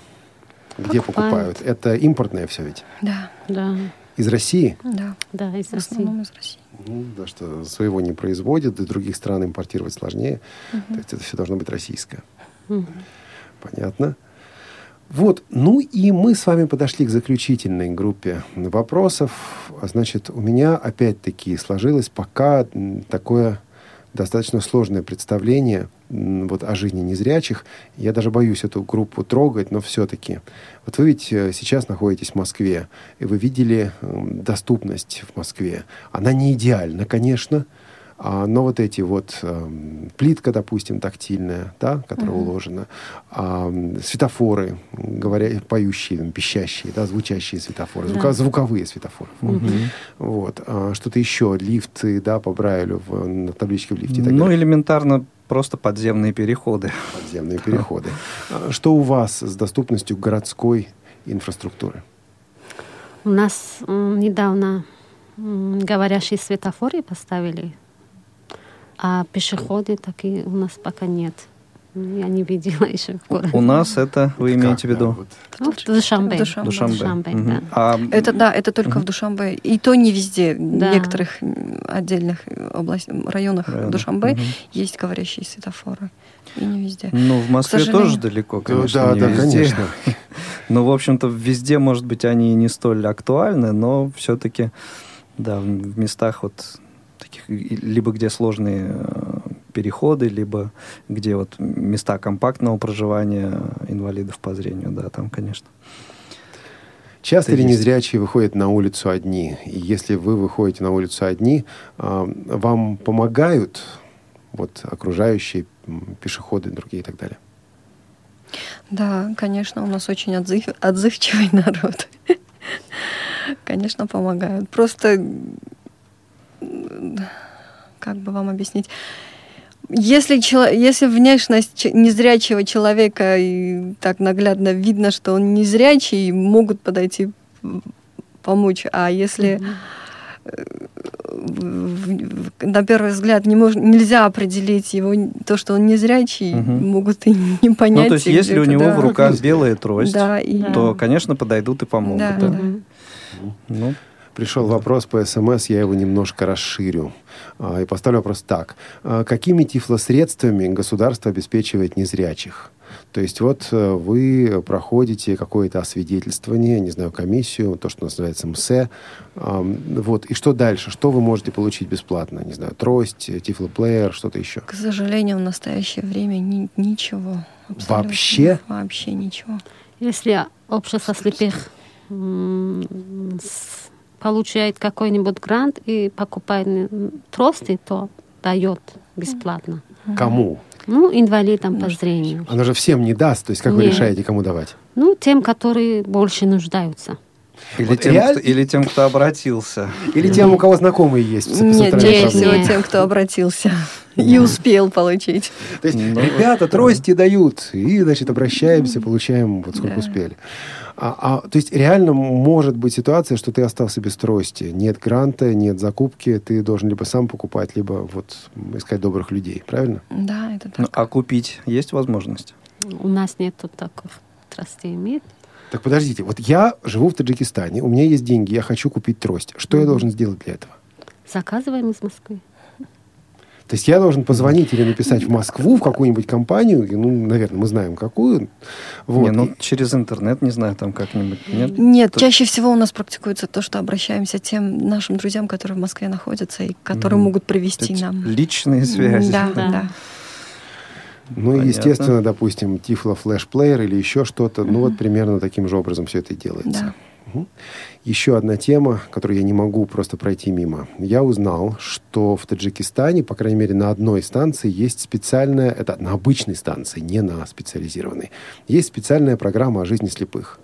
Где покупают? Это импортное все ведь? Да. Да. Из России? Да. Да, из В основном из России. Ну, да, что своего не производят, и других стран импортировать сложнее. Угу. То есть это все должно быть российское. Угу. Понятно. Вот, ну и мы с вами подошли к заключительной группе вопросов. Значит, у меня опять-таки сложилось пока такое достаточно сложное представление вот, о жизни незрячих. Я даже боюсь эту группу трогать, но все-таки. Вот вы ведь э, сейчас находитесь в Москве, и вы видели доступность в Москве. Она не идеальна, конечно, а, но вот эти вот э, плитка, допустим, тактильная, да, которая uh-huh. уложена, а, светофоры, говоря, поющие, пищащие, да, звучащие светофоры, звука, звуковые светофоры. Uh-huh. Вот. А, что-то еще, лифты, да, по Брайлю, в, на табличке в лифте. И так ну, далее. элементарно просто подземные переходы. Подземные переходы. А, что у вас с доступностью городской инфраструктуры? У нас недавно говорящие светофоры поставили а пешеходы такие у нас пока нет. Я не видела [LAUGHS] еще в городе. У нас это, вы имеете в виду? Ну, в Душамбе. Душамбе. Душамбе. Душамбе угу. да. А... Это, да, это только угу. в Душамбе. И то не везде. Да. В некоторых отдельных область, районах Районах. Душамбе угу. есть говорящие светофоры. И не везде. Ну, в Москве тоже далеко, конечно, Да, не да, везде. конечно. [LAUGHS] Но, в общем-то, везде, может быть, они не столь актуальны, но все-таки, да, в местах вот либо где сложные э, переходы, либо где вот места компактного проживания инвалидов по зрению, да, там, конечно. Часто ли незрячие выходят на улицу одни? И если вы выходите на улицу одни, а, вам помогают вот окружающие пешеходы, другие и так далее? Да, конечно, у нас очень отзыв, отзывчивый [LAUGHS] народ. Конечно, помогают. Просто как бы вам объяснить? Если, если внешность незрячего человека и так наглядно видно, что он незрячий, могут подойти помочь. А если mm-hmm. на первый взгляд не мож, нельзя определить его, то, что он незрячий, угу. могут и не понять. Ну, то есть, если у него да. в руках белая трость, да, и... то, конечно, подойдут и помогут. Да, да. да. Ну. Пришел вопрос по СМС, я его немножко расширю. А, и поставлю вопрос так. А, какими тифлосредствами государство обеспечивает незрячих? То есть вот э, вы проходите какое-то освидетельствование, не знаю, комиссию, то, что называется МСЭ. Вот. И что дальше? Что вы можете получить бесплатно? Не знаю, трость, тифлоплеер, что-то еще? К сожалению, в настоящее время ни, ничего. Вообще? Вообще ничего. Если общество слепых получает какой-нибудь грант и покупает трости, то дает бесплатно. Кому? Ну, инвалидам по зрению. Она же всем не даст, то есть как Нет. вы решаете, кому давать? Ну, тем, которые больше нуждаются. Или, вот тем, я... кто, или тем, кто обратился. Или тем, у кого знакомые есть. Нет, чаще всего тем, кто обратился [LAUGHS] и успел получить. То есть, ну, ребята, трости дают, и, значит, обращаемся, получаем вот сколько успели. А, а, то есть реально может быть ситуация, что ты остался без трости. Нет гранта, нет закупки, ты должен либо сам покупать, либо вот искать добрых людей, правильно? Да, это так. Ну, а купить есть возможность? У нас нет тут таких тростей. Нет. Так подождите, вот я живу в Таджикистане, у меня есть деньги, я хочу купить трость. Что я должен сделать для этого? Заказываем из Москвы. То есть я должен позвонить или написать в Москву, в какую-нибудь компанию, ну, наверное, мы знаем какую. Вот. Не, ну, через интернет, не знаю, там как-нибудь, нет? Нет, то... чаще всего у нас практикуется то, что обращаемся к тем нашим друзьям, которые в Москве находятся и которые mm. могут привести нам. Личные связи. Да, да. да. Ну, Понятно. естественно, допустим, Tiflo Flash Player или еще что-то. Ну, вот примерно таким же образом все это делается. Да. Угу. Еще одна тема, которую я не могу просто пройти мимо. Я узнал, что в Таджикистане, по крайней мере, на одной станции есть специальная, это на обычной станции, не на специализированной, есть специальная программа о жизни слепых.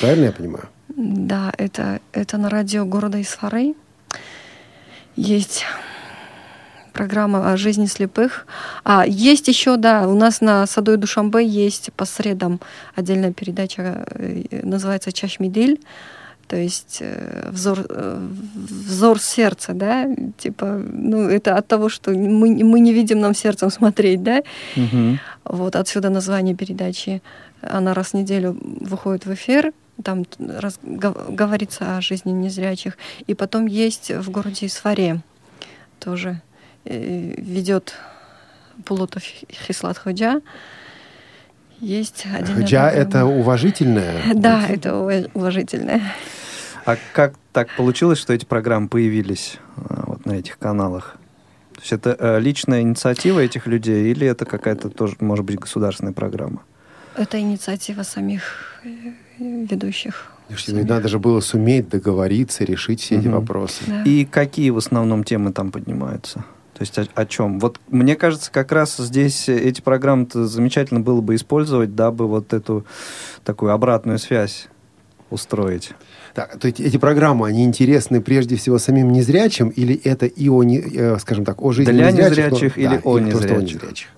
Правильно я понимаю? Да, это, это на радио города Исфарей. Есть программа о жизни слепых. А есть еще, да, у нас на Садой Душамбе есть по средам отдельная передача, э, называется Чашмидель то есть э, взор, э, взор сердца, да, типа, ну, это от того, что мы, мы не видим нам сердцем смотреть, да, угу. вот отсюда название передачи. Она раз в неделю выходит в эфир, там раз, говорится о жизни незрячих, и потом есть в городе Исфаре тоже ведет Пулотов Хислат Ходжа. Есть один. Ходжа — это уважительное? Да, это уважительное. А как так получилось, что эти программы появились э, вот на этих каналах? То есть это э, личная инициатива этих людей или это какая-то тоже, может быть, государственная программа? Это инициатива самих ведущих. Самих. Надо же было суметь договориться, решить все угу. эти вопросы. Да. И какие в основном темы там поднимаются? То есть о, о чем? Вот мне кажется, как раз здесь эти программы замечательно было бы использовать, дабы вот эту такую обратную связь устроить. Так, то есть эти программы, они интересны прежде всего самим незрячим, или это и о, э, скажем так, о жизни Для незрячих? незрячих но, или, да, о, или незрячих. о незрячих?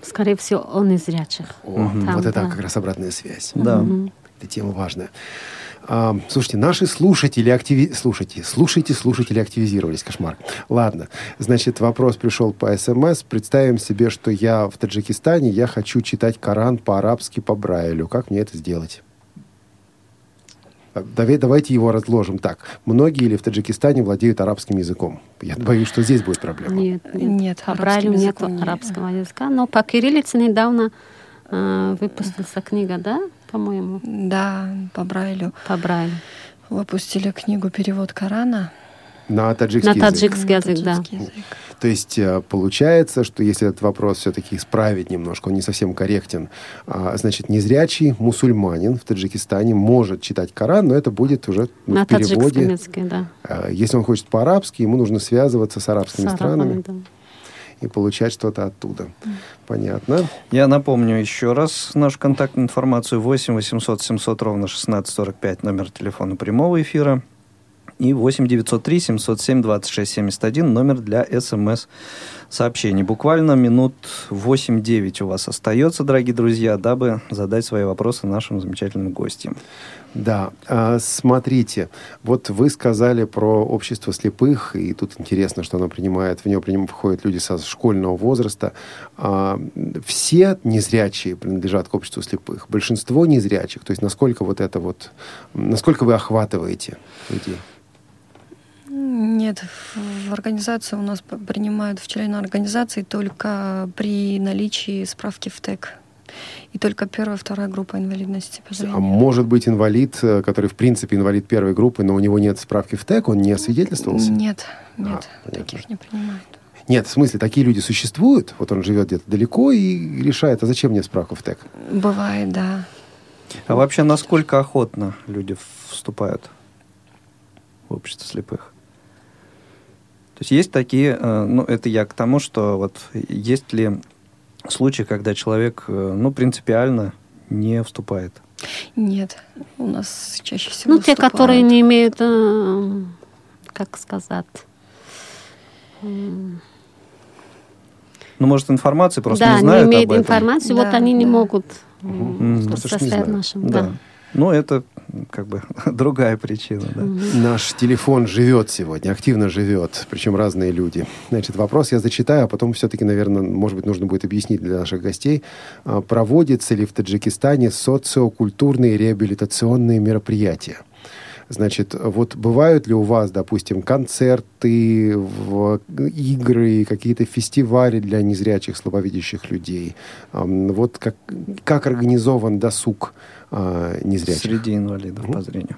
Скорее всего, о незрячих. О, угу. Вот это да. как раз обратная связь. Да. Угу. Эта тема важная. А, слушайте, наши слушатели активи... Слушайте, слушайте, слушатели активизировались. Кошмар. Ладно. Значит, вопрос пришел по СМС. Представим себе, что я в Таджикистане, я хочу читать Коран по-арабски по Брайлю. Как мне это сделать? А, давай, давайте его разложим так. Многие ли в Таджикистане владеют арабским языком? Я боюсь, что здесь будет проблема. Нет, нет. нет Брайлю нет арабского языка. Но по кириллице недавно э, выпустился книга, да? По-моему. Да, по Брайлю. По Брайлю. Выпустили книгу «Перевод Корана». На таджикский, На таджикский язык, язык, да. Язык. То есть э, получается, что если этот вопрос все-таки исправить немножко, он не совсем корректен, а, значит, незрячий мусульманин в Таджикистане может читать Коран, но это будет уже На в переводе. Языке, да. А, если он хочет по-арабски, ему нужно связываться с арабскими с странами. Да и получать что-то оттуда. Понятно. Я напомню еще раз нашу контактную информацию 8 800 700 ровно 1645, номер телефона прямого эфира. И 8 903 707 26 71, номер для смс-сообщений. Буквально минут 8-9 у вас остается, дорогие друзья, дабы задать свои вопросы нашим замечательным гостям. Да, а, смотрите, вот вы сказали про общество слепых, и тут интересно, что оно принимает, в него входят люди со школьного возраста. А, все незрячие принадлежат к обществу слепых, большинство незрячих, то есть насколько вот это вот, насколько вы охватываете людей? Нет, в организацию у нас принимают в члены организации только при наличии справки в ТЭК. И только первая, вторая группа инвалидности по зрению. А может быть инвалид, э, который в принципе инвалид первой группы, но у него нет справки в ТЭК, он не освидетельствовался? Нет, нет, а, таких не принимают. Нет, в смысле, такие люди существуют? Вот он живет где-то далеко и решает, а зачем мне справка в ТЭК? Бывает, да. А вообще, насколько охотно люди вступают в общество слепых? То есть есть такие, э, ну, это я к тому, что вот есть ли случаи, когда человек, э, ну, принципиально не вступает? Нет, у нас чаще всего Ну, те, вступают. которые не имеют, э, как сказать... Ну, может, информации просто да, не знают не имеют об этом. информации, да, вот они да. не могут угу. состоять нашим. Да. да. Ну, это как бы [LAUGHS] другая причина. Да. Наш телефон живет сегодня, активно живет, причем разные люди. Значит, вопрос я зачитаю, а потом все-таки, наверное, может быть, нужно будет объяснить для наших гостей. А, проводятся ли в Таджикистане социокультурные реабилитационные мероприятия? Значит, вот бывают ли у вас, допустим, концерты, игры, какие-то фестивали для незрячих, слабовидящих людей? Вот как, как организован досуг э, незрячих. Среди инвалидов угу. по зрению.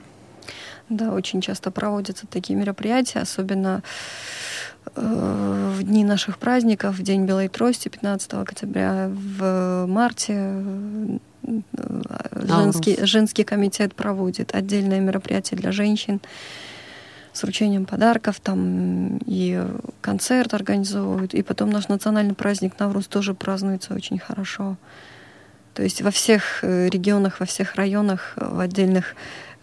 Да, очень часто проводятся такие мероприятия, особенно э, в дни наших праздников, в День Белой Трости, 15 октября, в марте э, женский, женский комитет проводит отдельное мероприятие для женщин с вручением подарков, там и концерт организовывают, и потом наш национальный праздник Навруз тоже празднуется очень хорошо. То есть во всех э, регионах, во всех районах, в отдельных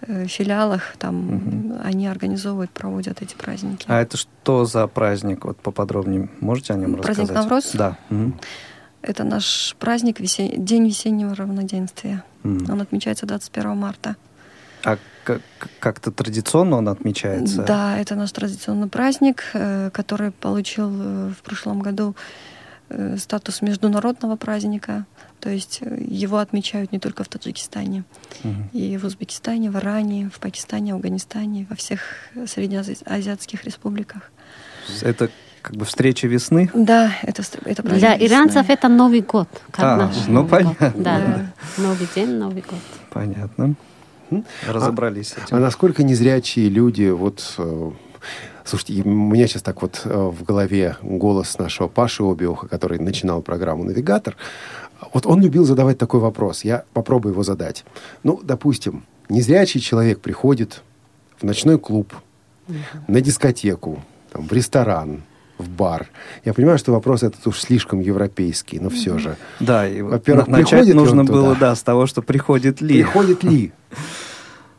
э, филиалах там угу. они организовывают, проводят эти праздники. А это что за праздник? Вот поподробнее можете о нем праздник рассказать? Навроз? Да. Угу. Это наш праздник, весен... День весеннего равноденствия. Угу. Он отмечается 21 марта. А как-то традиционно он отмечается? Да, это наш традиционный праздник, э, который получил в прошлом году статус международного праздника. То есть э, его отмечают не только в Таджикистане, угу. и в Узбекистане, в Иране, в Пакистане, Афганистане, во всех среднеазиатских республиках. Это как бы встреча весны? Да, это, это праздник Для иранцев это Новый год. Как а, наш ну Новый понятно. Год. Да, да. Новый день, Новый год. Понятно. Разобрались а, с этим. А насколько незрячие люди, вот э, Слушайте, у меня сейчас так вот э, в голове голос нашего Паши Обиуха, который начинал программу «Навигатор». Вот он любил задавать такой вопрос. Я попробую его задать. Ну, допустим, незрячий человек приходит в ночной клуб, на дискотеку, там, в ресторан, в бар. Я понимаю, что вопрос этот уж слишком европейский, но все же. Да, и во-первых, начать нужно было, да, с того, что приходит ли. Приходит ли. [LAUGHS]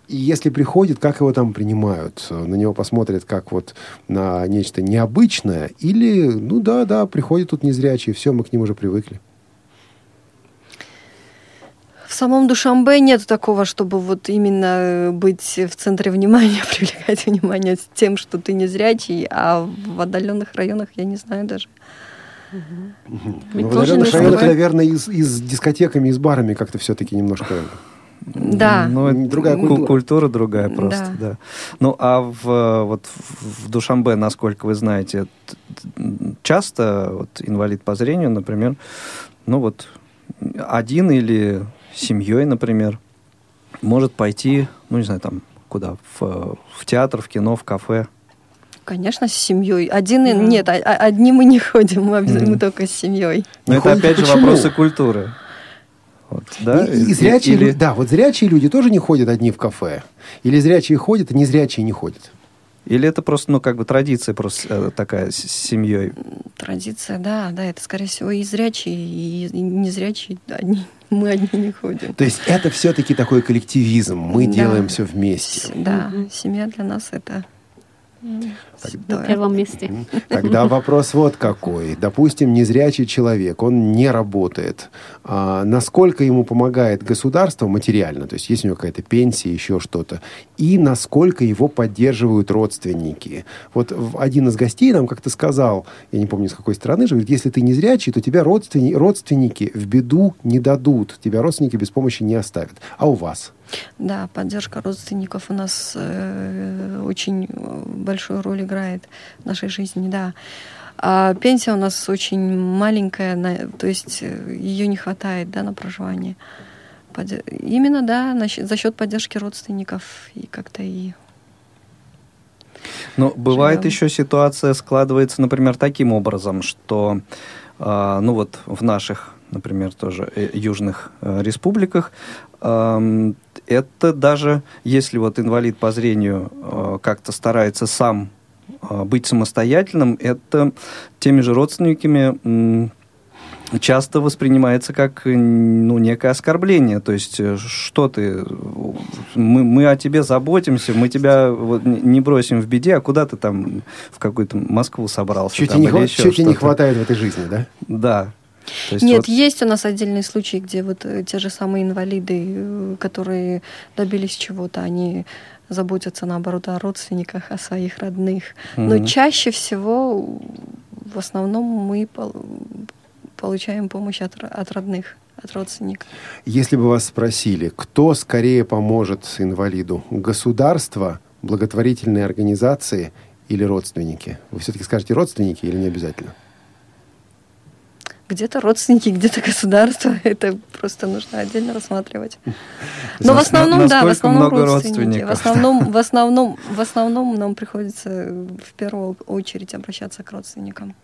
И если приходит, как его там принимают? На него посмотрят как вот на нечто необычное? Или, ну да, да, приходит тут незрячий, все, мы к ним уже привыкли. В самом Душамбе нет такого, чтобы вот именно быть в центре внимания, [LAUGHS] привлекать внимание с тем, что ты незрячий, а в отдаленных районах я не знаю даже. Угу. Ну, в отдаленных районах, наверное, и с, и с дискотеками, и с барами как-то все-таки немножко да. Ну, другая культура. культура другая просто, да. да. Ну, а в, вот, в Душамбе, насколько вы знаете, часто вот, инвалид по зрению, например, ну вот один или семьей, например, может пойти, ну, не знаю, там, куда, в, в театр, в кино, в кафе. Конечно, с семьей. Один mm. нет, а, а, одни мы не ходим, мы, mm. мы только с семьей. Но это опять же вопросы культуры. Вот, да? И, и зрячие Или... люди, да, вот зрячие люди тоже не ходят одни в кафе. Или зрячие ходят, а незрячие не ходят. Или это просто, ну, как бы традиция просто э, такая с, семьей? Традиция, да, да, это, скорее всего, и зрячие, и, и незрячие одни. [LAUGHS] Мы одни не ходим. То есть это все-таки такой коллективизм. Мы да. делаем все вместе. Да, семья для нас это на первом месте. Тогда [LAUGHS] вопрос вот какой. Допустим, незрячий человек, он не работает. А насколько ему помогает государство материально, то есть есть у него какая-то пенсия, еще что-то, и насколько его поддерживают родственники. Вот один из гостей нам как-то сказал, я не помню, с какой страны же, говорит, если ты незрячий, то тебя родственники, родственники в беду не дадут, тебя родственники без помощи не оставят. А у вас? Да, поддержка родственников у нас э, очень большую роль играет в нашей жизни, да. А пенсия у нас очень маленькая, на, то есть э, ее не хватает да, на проживание. Под, именно, да, на, за счет поддержки родственников и как-то и но бывает живем. еще ситуация складывается, например, таким образом, что, э, ну вот в наших, например, тоже э, южных э, республиках это даже если вот инвалид по зрению э, как-то старается сам быть самостоятельным, это теми же родственниками часто воспринимается как ну, некое оскорбление. То есть, что ты, мы, мы о тебе заботимся, мы тебя вот, не бросим в беде, а куда ты там в какую-то Москву собрался? Чуть, там, не, хва- чуть не хватает в этой жизни, да? Да. Есть Нет, вот... есть у нас отдельные случаи, где вот э, те же самые инвалиды, э, которые добились чего-то, они заботятся, наоборот, о родственниках, о своих родных. Mm-hmm. Но чаще всего, в основном, мы получаем помощь от, от родных от родственников. Если бы вас спросили, кто скорее поможет инвалиду, государство, благотворительные организации или родственники, вы все-таки скажете родственники или не обязательно? Где-то родственники, где-то государство. [LAUGHS] Это просто нужно отдельно рассматривать. Но в основном, да, в основном родственники. В основном, в основном, в основном нам приходится в первую очередь обращаться к родственникам.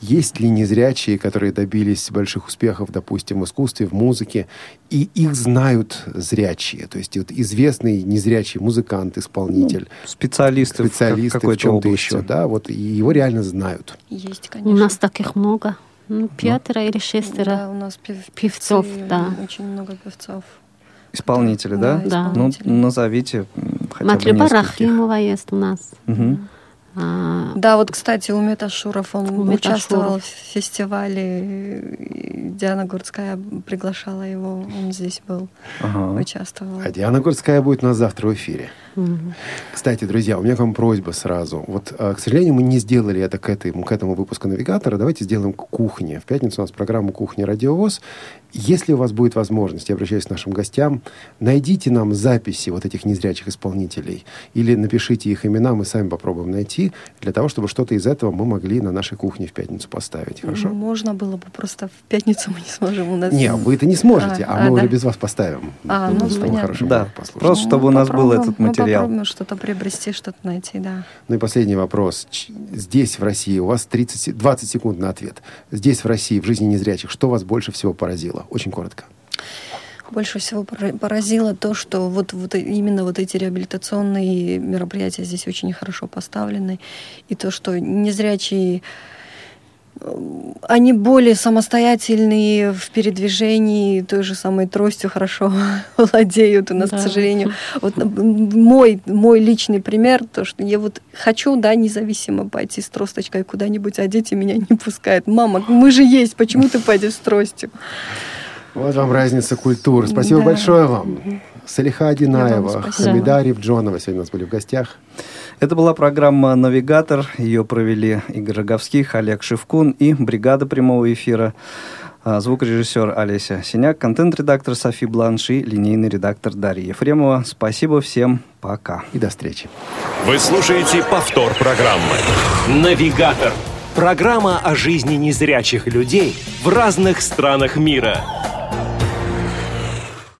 Есть ли незрячие, которые добились больших успехов, допустим, в искусстве, в музыке, и их знают зрячие? То есть вот известный незрячий музыкант, исполнитель, ну, специалисты, специалисты в, в чем-то еще, да, вот и его реально знают. Есть, конечно. У нас таких много. Ну, пятеро ну, или шестеро. Да, у нас пев, певцов, да. Очень много певцов. Исполнители, да? Да. Ну, назовите хотя Матлюба бы нескольких. Рахимова есть у нас. Угу. А, да, вот, кстати, Умет Ашуров, он Умет участвовал в фестивале, Диана Гурцкая приглашала его, он здесь был, ага. участвовал. А Диана Гурцкая будет у нас завтра в эфире. Кстати, друзья, у меня к вам просьба сразу. Вот, а, к сожалению, мы не сделали это к этому, к этому выпуску «Навигатора». Давайте сделаем к кухне. В пятницу у нас программа «Кухня Радиовоз». Если у вас будет возможность, я обращаюсь к нашим гостям, найдите нам записи вот этих незрячих исполнителей или напишите их имена, мы сами попробуем найти, для того, чтобы что-то из этого мы могли на нашей кухне в пятницу поставить. Хорошо? Ну, можно было бы, просто в пятницу мы не сможем. У нас... Не, вы это не сможете, а, а, а мы да? уже без вас поставим. А, ну, ну понятно. Да, просто чтобы у нас был этот материал материал. Попробуем что-то приобрести, что-то найти, да. Ну и последний вопрос. Здесь, в России, у вас 30, 20 секунд на ответ. Здесь, в России, в жизни незрячих, что вас больше всего поразило? Очень коротко. Больше всего поразило то, что вот, вот именно вот эти реабилитационные мероприятия здесь очень хорошо поставлены. И то, что незрячие они более самостоятельные в передвижении, той же самой тростью хорошо [LAUGHS] владеют у нас, да. к сожалению. Вот мой, мой личный пример, то, что я вот хочу, да, независимо пойти с тросточкой куда-нибудь, а дети меня не пускают. Мама, мы же есть, почему ты пойдешь с тростью? Вот вам разница культур. Спасибо да. большое вам. Салиха Адинаева, Хамида Ревджонова сегодня у нас были в гостях. Это была программа «Навигатор». Ее провели Игорь Роговских, Олег Шевкун и бригада прямого эфира. А, звукорежиссер Олеся Синяк, контент-редактор Софи Бланш и линейный редактор Дарья Ефремова. Спасибо всем. Пока. И до встречи. Вы слушаете повтор программы «Навигатор». Программа о жизни незрячих людей в разных странах мира.